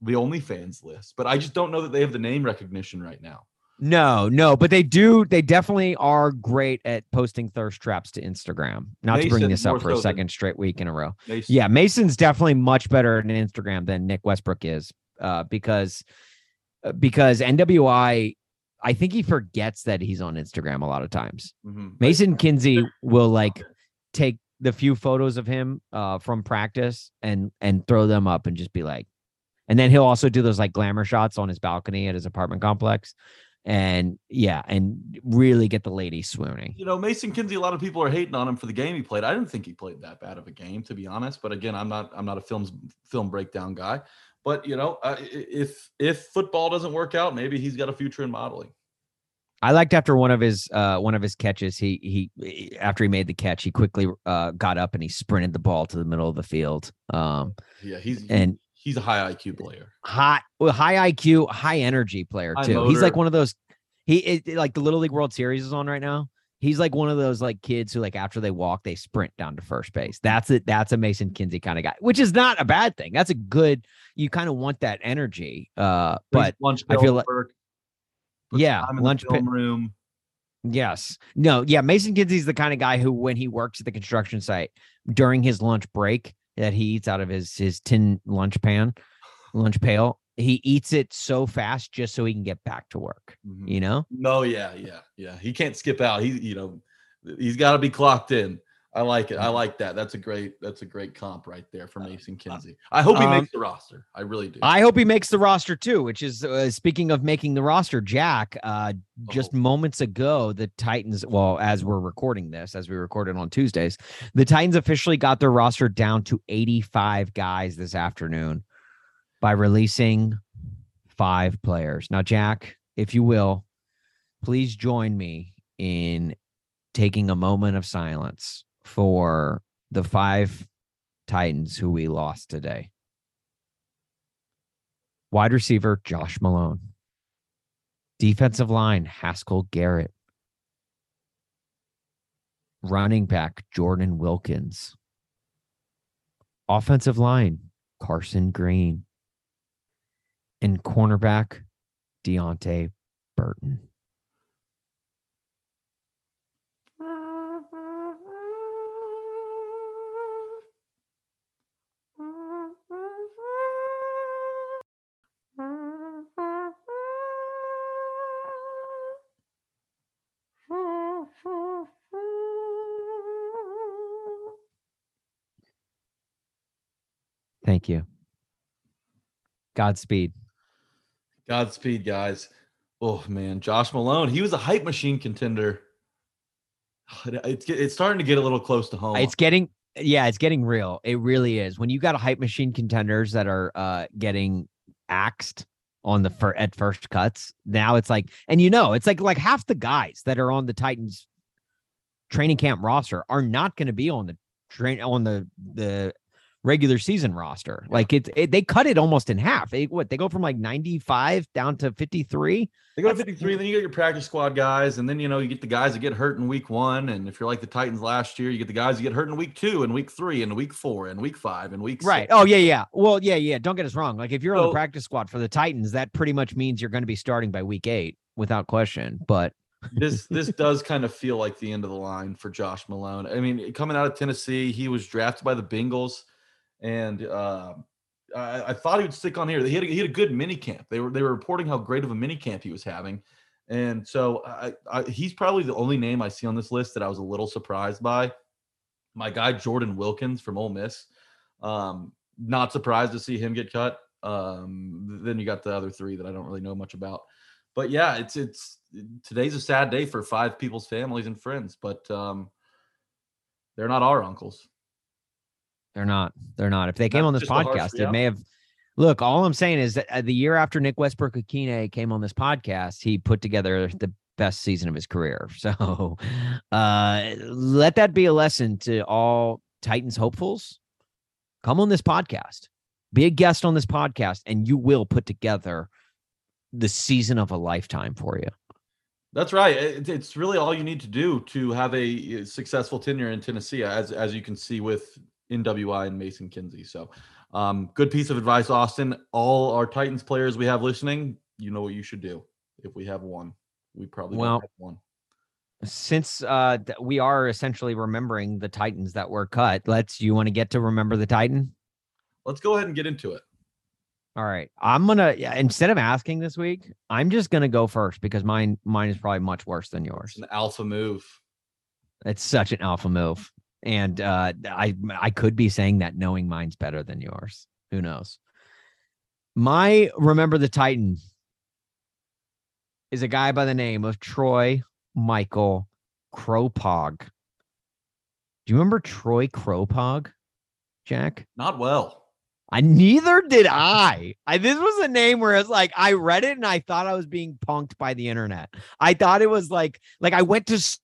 the OnlyFans list, but I just don't know that they have the name recognition right now. No, no, but they do. They definitely are great at posting thirst traps to Instagram. Not to bring this up for so a second straight week in a row. They, Yeah, Mason's definitely much better at Instagram than Nick Westbrook is, uh, because uh, because NWI, I think he forgets that he's on Instagram a lot of times. Mhm. Mason Kinsey will like take the few photos of him uh, from practice and and throw them up and just be like, and then he'll also do those like glamour shots on his balcony at his apartment complex, and yeah, and really get the ladies swooning. You know, Mason Kinsey. A lot of people are hating on him for the game he played. I didn't think he played that bad of a game, to be honest. But again, I'm not. I'm not a films film breakdown guy. But you know, uh, if if football doesn't work out, maybe he's got a future in modeling. I liked after one of his uh one of his catches, he he after he made the catch, he quickly uh got up and he sprinted the ball to the middle of the field. Um Yeah, he's and he's a high IQ player. high well, high IQ, high energy player High too. He's like one of those he it, like the Little League World Series is on right now. He's like one of those like kids who like after they walk, they sprint down to first base. That's it. That's a Mason Kinsey kind of guy, which is not a bad thing. That's a good. You kind of want that energy. Uh, but lunch I feel like- some Yeah, in lunch pit- room. Yes. No, yeah. Mason Kinsey's the kind of guy who, when he works at the construction site during his lunch break that he eats out of his his tin lunch pan, lunch pail, he eats it so fast just so he can get back to work. Mhm. You know? No, yeah, yeah, yeah. He can't skip out. He, you know, he's got to be clocked in. I like it. I Mm-hmm. like that. That's a great. That's a great comp right there for Mason Kinsey. I hope he Um, makes the roster. I really do. I hope he makes the roster too, which is uh, speaking of making the roster, Jack, uh, just Oh. moments ago, the Titans, well, as we're recording this, as we recorded on Tuesdays, the Titans officially got their roster down to 85 guys this afternoon by releasing five players. Now, Jack, if you will, please join me in taking a moment of silence for the five Titans who we lost today. Wide receiver Josh Malone. Defensive line Haskell Garrett. Running back Jordan Wilkins. Offensive line Carson Green. And cornerback Deontay Burton. Thank you. Godspeed. Godspeed, guys. Oh man, Josh Malone. He was a hype machine contender. It's it's starting to get a little close to home. It's getting yeah, it's getting real. It really is. When you got a hype machine contenders that are uh getting axed on the fir- at first cuts, now it's like and you know, it's like like half the guys that are on the Titans training camp roster are not going to be on the train on the the regular season roster. Like it, it they cut it almost in half. They what they go from like 95 down to 53. They go to 53, then you get your practice squad guys, and then you know you get the guys that get hurt in week one. And if you're like the Titans last year, you get the guys that get hurt in week two, and week three, and week four, and week five, and week Right. six. Oh yeah, yeah. Well, yeah, yeah. Don't get us wrong. Like if you're on the practice squad for the Titans, that pretty much means you're going to be starting by week eight without question. But this this does kind of feel like the end of the line for Josh Malone. I mean, coming out of Tennessee, he was drafted by the Bengals, and uh, I, I thought he would stick on here. He had a, he had a good mini camp. They were they were reporting how great of a mini camp he was having, and so I, I, he's probably the only name I see on this list that I was a little surprised by. My guy Jordan Wilkins from Ole Miss. Um, not surprised to see him get cut. Um, then you got the other three that I don't really know much about but yeah, it's it's today's a sad day for five people's families and friends, but um, they're not our uncles. They're not. They're not. If they came That's on this just a harsh podcast, it may have. Look, all I'm saying is that uh, the year after Nick Westbrook-Ikhine came on this podcast, he put together the best season of his career. So uh, let that be a lesson to all Titans hopefuls. Come on this podcast, be a guest on this podcast, and you will put together the season of a lifetime for you. That's right. It's really all you need to do to have a successful tenure in Tennessee, as as you can see with NWI and Mason Kinsey. So, um, good piece of advice, Austin. All our Titans players we have listening, you know what you should do. If we have one, we probably Well, have one. Since uh, we are essentially remembering the Titans that were cut, let's. You want to get to remember the Titan? Let's go ahead and get into it. All right. I'm gonna yeah, instead of asking this week, I'm just gonna go first because mine mine is probably much worse than yours. An alpha move. It's such an alpha move. And uh I I could be saying that knowing mine's better than yours. Who knows? My remember the Titan is a guy by the name of Troy Michael Kropog. Do you remember Troy Kropog, Jack? Not well. I neither did I. I this was a name where it's like I read it and I thought I was being punked by the internet. I thought it was like like I went to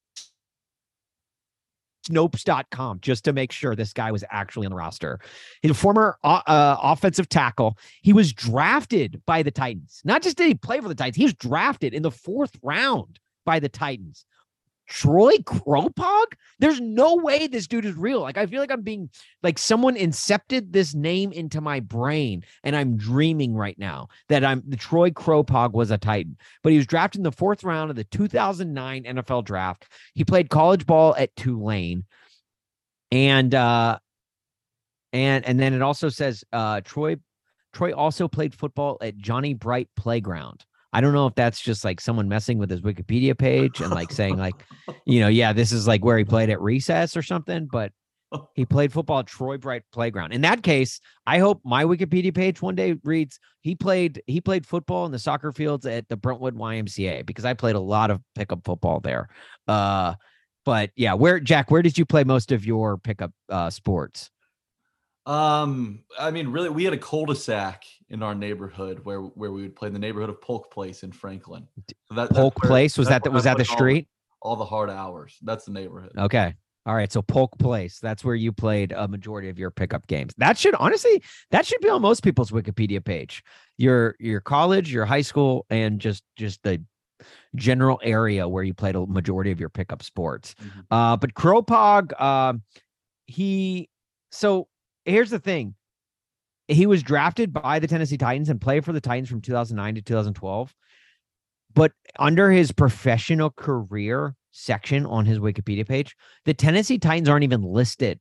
Snopes.com just to make sure this guy was actually on the roster. He's a former uh, uh, offensive tackle. He was drafted by the Titans. Not just did he play for the Titans, he was drafted in the fourth round by the Titans. Troy Kropog? There's no way this dude is real. Like I feel like I'm being like someone incepted this name into my brain and I'm dreaming right now that I'm the Troy Kropog was a Titan. But he was drafted in the 4th round of the 2009 NFL draft. He played college ball at Tulane. And uh and and then it also says uh Troy Troy also played football at Johnny Bright Playground. I don't know if that's just like someone messing with his Wikipedia page and like saying like, you know, yeah, this is like where he played at recess or something, but he played football at Troy Bright Playground. In that case, I hope my Wikipedia page one day reads he played he played football in the soccer fields at the Brentwood YMCA because I played a lot of pickup football there. Uh but yeah, where Jack, where did you play most of your pickup uh sports? Um, I mean, really, we had a cul-de-sac in our neighborhood where where we would play in the neighborhood of Polk Place in Franklin. So that, Polk where, Place was that that was that the street? All, all, the hard hours. That's the neighborhood. Okay. All right. So Polk Place. That's where you played a majority of your pickup games. That should honestly that should be on most people's Wikipedia page. Your your college, your high school, and just just the general area where you played a majority of your pickup sports. Mm-hmm. Uh, but Kropog, uh, he so here's the thing. He was drafted by the Tennessee Titans and played for the Titans from 2009 to 2012. But under his professional career section on his Wikipedia page, the Tennessee Titans aren't even listed.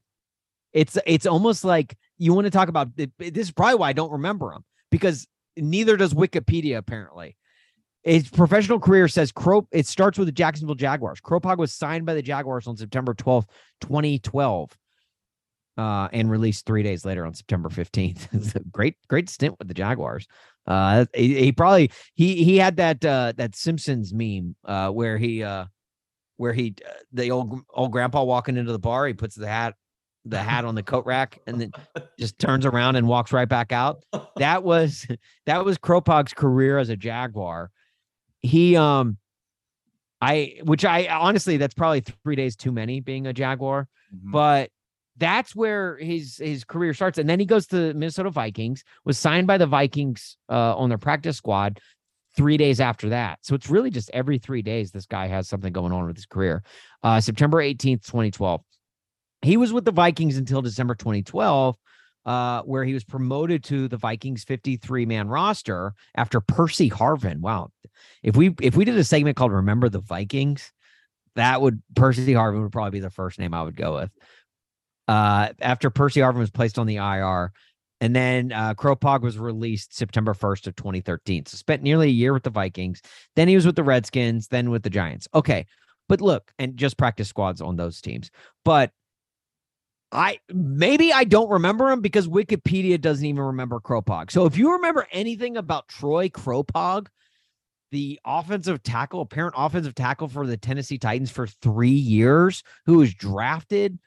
It's it's almost like you want to talk about this is probably why I don't remember him because neither does Wikipedia apparently. His professional career says Crow. It starts with the Jacksonville Jaguars. Kropog was signed by the Jaguars on September 12th, 2012 uh, and released three days later on September 15th. great, great stint with the Jaguars. Uh, he, he, probably he he had that uh, that Simpsons meme uh, where he uh, where he uh, the old old grandpa walking into the bar, he puts the hat the hat on the coat rack and then just turns around and walks right back out. That was that was Kropog's career as a Jaguar. He um I which I honestly that's probably three days too many being a Jaguar, mm-hmm. but that's where his his career starts. And then he goes to the Minnesota Vikings, was signed by the Vikings uh, on their practice squad three days after that. So it's really just every three days this guy has something going on with his career. Uh, September 18th, 2012. He was with the Vikings until December 2012, uh, where he was promoted to the Vikings 53 man roster after Percy Harvin. Wow. If we if we did a segment called Remember the Vikings, that would Percy Harvin would probably be the first name I would go with uh, after Percy Harvin was placed on the IR. And then uh, Kropog was released September 1st of 2013. So spent nearly a year with the Vikings. Then he was with the Redskins, then with the Giants. Okay. But look, and just practice squads on those teams. But I maybe I don't remember him because Wikipedia doesn't even remember Kropog. So if you remember anything about Troy Kropog, the offensive tackle, apparent offensive tackle for the Tennessee Titans for three years, who was drafted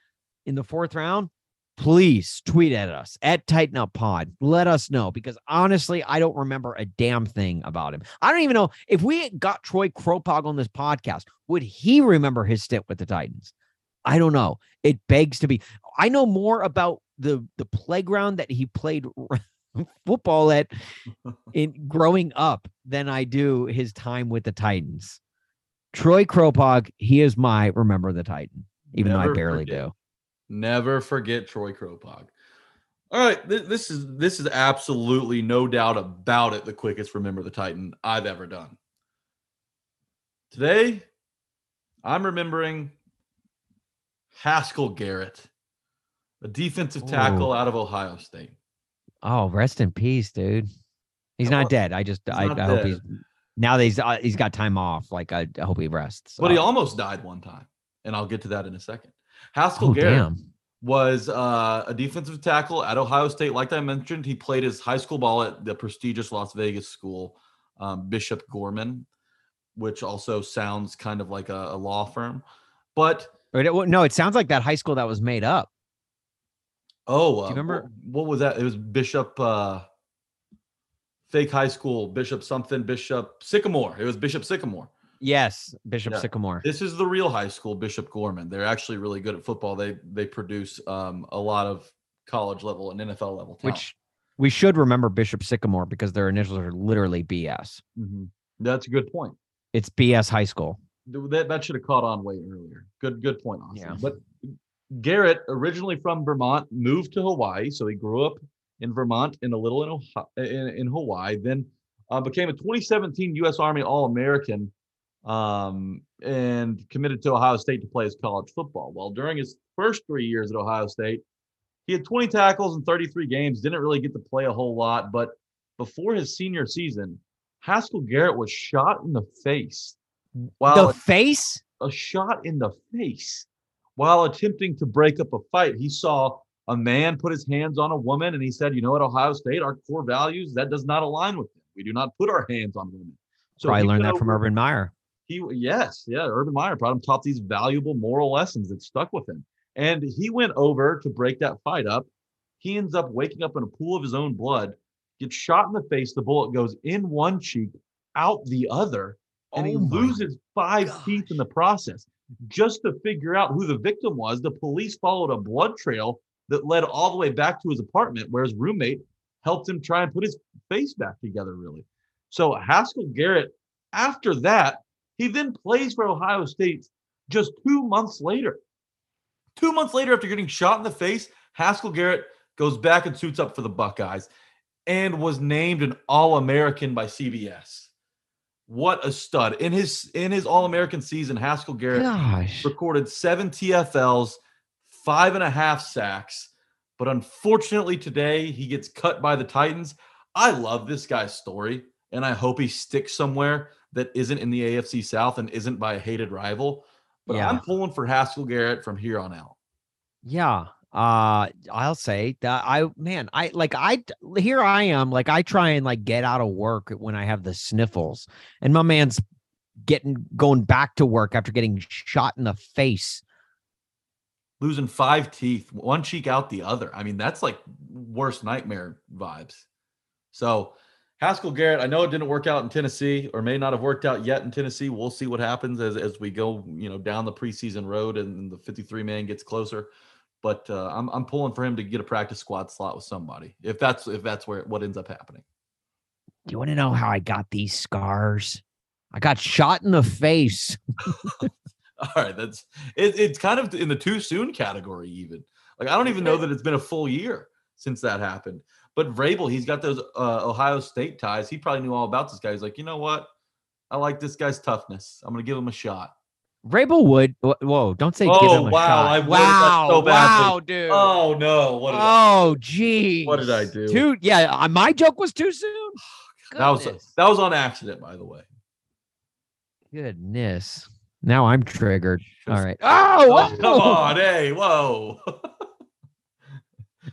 in the fourth round, please tweet at us at Titan Up Pod. Let us know because honestly, I don't remember a damn thing about him. I don't even know if we got Troy Kropog on this podcast, would he remember his stint with the Titans? I don't know. It begs to be. I know more about the the playground that he played football at in growing up than I do his time with the Titans. Troy Kropog, he is my remember the Titan, even Never though I barely forget. do. Never forget Troy Kropog. All right, th- this is this is absolutely no doubt about it the quickest remember the Titan I've ever done. Today, I'm remembering Haskell Garrett, a defensive tackle Ooh. out of Ohio State. Oh, rest in peace, dude. He's not dead. I just I, I hope he's now that he's uh, he's got time off. Like I, I hope he rests. But he almost died one time, and I'll get to that in a second. Haskell oh, Garrett damn. was uh, a defensive tackle at Ohio State. Like I mentioned, he played his high school ball at the prestigious Las Vegas school, um, Bishop Gorman, which also sounds kind of like a, a law firm. But no, it sounds like that high school that was made up. Oh, uh, Do you remember what, what, was that? It was Bishop uh, fake high school, Bishop something, Bishop Sycamore. It was Bishop Sycamore. Yes, Bishop yeah. Sycamore. This is the real high school, Bishop Gorman. They're actually really good at football. They they produce um, a lot of college level and NFL level talent. Which we should remember Bishop Sycamore because their initials are literally BS. Mm-hmm. That's a good point. It's BS High School. that, that should have caught on way earlier. Good, good point, Austin. Yeah. But Garrett, originally from Vermont, moved to Hawaii. So he grew up in Vermont in a little in, Ohio, in, in Hawaii, then uh, became a 2017 U.S. Army All American um, and committed to Ohio State to play his college football. Well, during his first three years at Ohio State, he had 20 tackles in 33 games, didn't really get to play a whole lot. But before his senior season, Haskell Garrett was shot in the face. While the face? a shot in the face while attempting to break up a fight. He saw a man put his hands on a woman and he said, You know what, Ohio State, our core values, that does not align with them. We do not put our hands on women. So Probably learned that from Urban Meyer. He yes, yeah, Urban Meyer brought him taught these valuable moral lessons that stuck with him. And he went over to break that fight up. He ends up waking up in a pool of his own blood, gets shot in the face. The bullet goes in one cheek, out the other, and he Oh my loses five teeth in the process. Just to figure out who the victim was, the police followed a blood trail that led all the way back to his apartment where his roommate helped him try and put his face back together, really. So Haskell Garrett, after that, he then plays for Ohio State just two months later. Two months later, after getting shot in the face, Haskell Garrett goes back and suits up for the Buckeyes and was named an All-American by CBS. What a stud. In his in his All-American season, Haskell Garrett Gosh. recorded seven TFLs, five and a half sacks. But unfortunately, today he gets cut by the Titans. I love this guy's story, and I hope he sticks somewhere that isn't in the AFC South and isn't by a hated rival. But Yeah. I'm pulling for Haskell Garrett from here on out. Yeah. Uh I'll say that I man, I like I here I am like I try and like get out of work when I have the sniffles and my man's getting going back to work after getting shot in the face. Losing five teeth, one cheek out the other. I mean, that's like worst nightmare vibes. So Haskell Garrett, I know it didn't work out in Tennessee or may not have worked out yet in Tennessee. We'll see what happens as, as we go, you know, down the preseason road and the 53 man gets closer. But uh, I'm I'm pulling for him to get a practice squad slot with somebody if that's if that's where what ends up happening. Do you want to know how I got these scars? I got shot in the face. All right, that's it, it's kind of in the too soon category, even. Like I don't even know that it's been a full year since that happened. But Vrabel, he's got those uh, Ohio State ties. He probably knew all about this guy. He's like, you know what? I like this guy's toughness. I'm gonna give him a shot. Vrabel would whoa, don't say give Oh him a wow! shot. I wow, so wow, dude. Oh no! What did Oh, geez. what did I do? Too yeah, uh, my joke was too soon. that was that was on accident, by the way. Goodness. Now I'm triggered. All right. Oh, Oh, come on! Hey, whoa!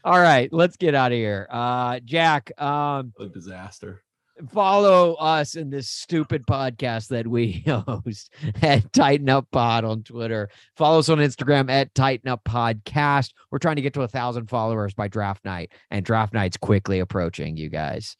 All right, let's get out of here. Uh Jack, um a disaster. follow us in this stupid podcast that we host at Titan Up Pod on Twitter. Follow us on Instagram at Titan Up Podcast. We're trying to get to a thousand followers by draft night, and draft night's quickly approaching, you guys.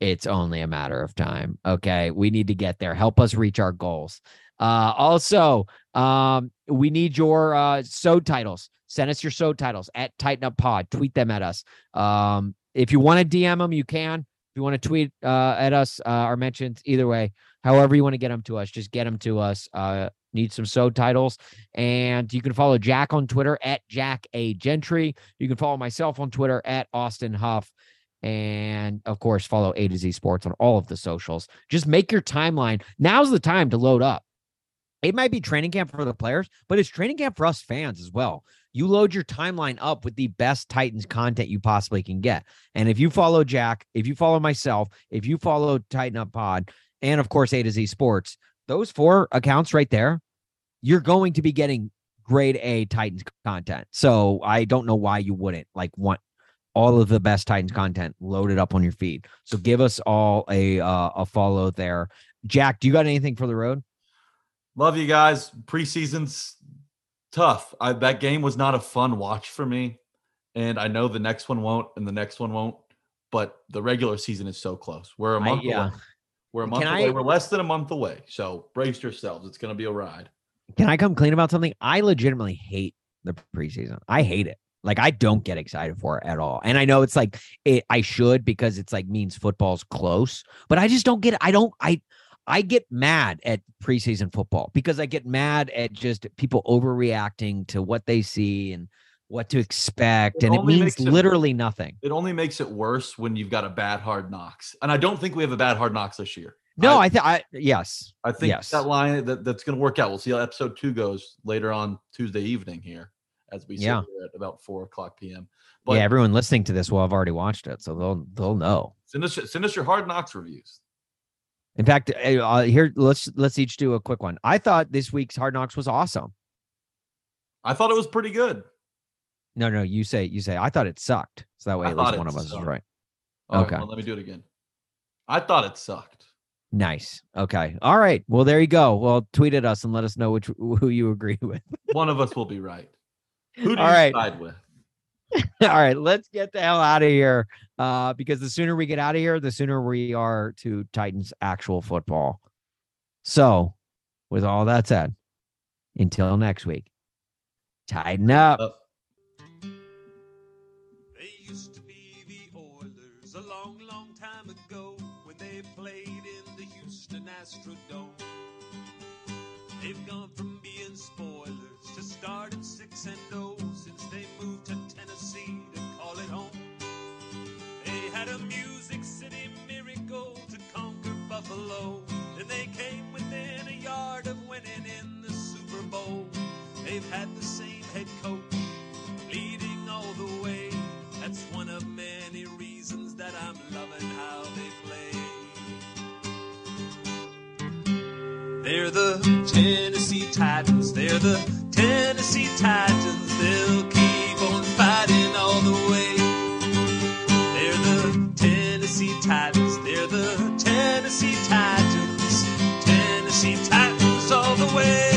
It's only a matter of time. Okay. We need to get there. Help us reach our goals. Uh also, um, we need your uh so titles. Send us your so titles at Titan Up Pod. Tweet them at us. Um, if you want to DM them, you can. If you want to tweet uh, at us uh, mentions, either way, however you want to get them to us, just get them to us. Uh, need some so titles, and you can follow Jack on Twitter at Jack A Gentry. You can follow myself on Twitter at Austin Huff, and of course, follow A to Z Sports on all of the socials. Just make your timeline. Now's the time to load up. It might be training camp for the players, but it's training camp for us fans as well. You load your timeline up with the best Titans content you possibly can get. And if you follow Jack, if you follow myself, if you follow Titan Up Pod, and of course A to Z Sports, those four accounts right there, you're going to be getting grade A Titans content. So I don't know why you wouldn't like want all of the best Titans content loaded up on your feed. So give us all a uh, a follow there. Jack, do you got anything for the road? Love you guys. Preseason's tough. I, that game was not a fun watch for me, and I know the next one won't, and the next one won't. But the regular season is so close. We're a I- month yeah. away. We're a month Can away. I- We're less than a month away. So brace yourselves. It's going to be a ride. Can I come clean about something? I legitimately hate the preseason. I hate it. Like I don't get excited for it at all. And I know it's like it, I should because it's like means football's close, but I just don't get it. I don't I I get mad at preseason football because I get mad at just people overreacting to what they see and what to expect, It and it means it- literally nothing. It only makes it worse when you've got a bad hard knocks. And I don't think we have a bad hard knocks this year. No, I- I think I yes, I think yes. that line that, that's going to work out. We'll see how episode two goes later on Tuesday evening here, as we Yeah. here at about four o'clock p.m. But yeah, everyone listening to this will have already watched it, so they'll they'll know. send us send us your hard knocks reviews. In fact, uh, uh, here let's let's each do a quick one. I thought this week's Hard Knocks was awesome. I thought it was pretty good. No, no, you say you say I thought it sucked. So that way I at least one of us is right. All right, Okay. well, let me do it again. I thought it sucked. Nice. Okay. All right. Well, there you go. Well, tweet at us and let us know which who you agree with. One of us will be right. Who do All you right. side with? All right, let's get the hell out of here uh, because the sooner we get out of here, the sooner we are to Titans actual football. So, with all that said, until next week, Titan Up. They used to be the Oilers a long, long time ago when they played in the Houston Astrodome. They've gone from being spoilers to starting six and 0. Buffalo. Then they came within a yard of winning in the Super Bowl. They've had the same head coach leading all the way. That's one of many reasons that I'm loving how they play. They're the Tennessee Titans. They're the Tennessee Titans. They'll keep on fighting all the way. Tennessee Titans. They're the Tennessee Titans. Tennessee Titans all the way.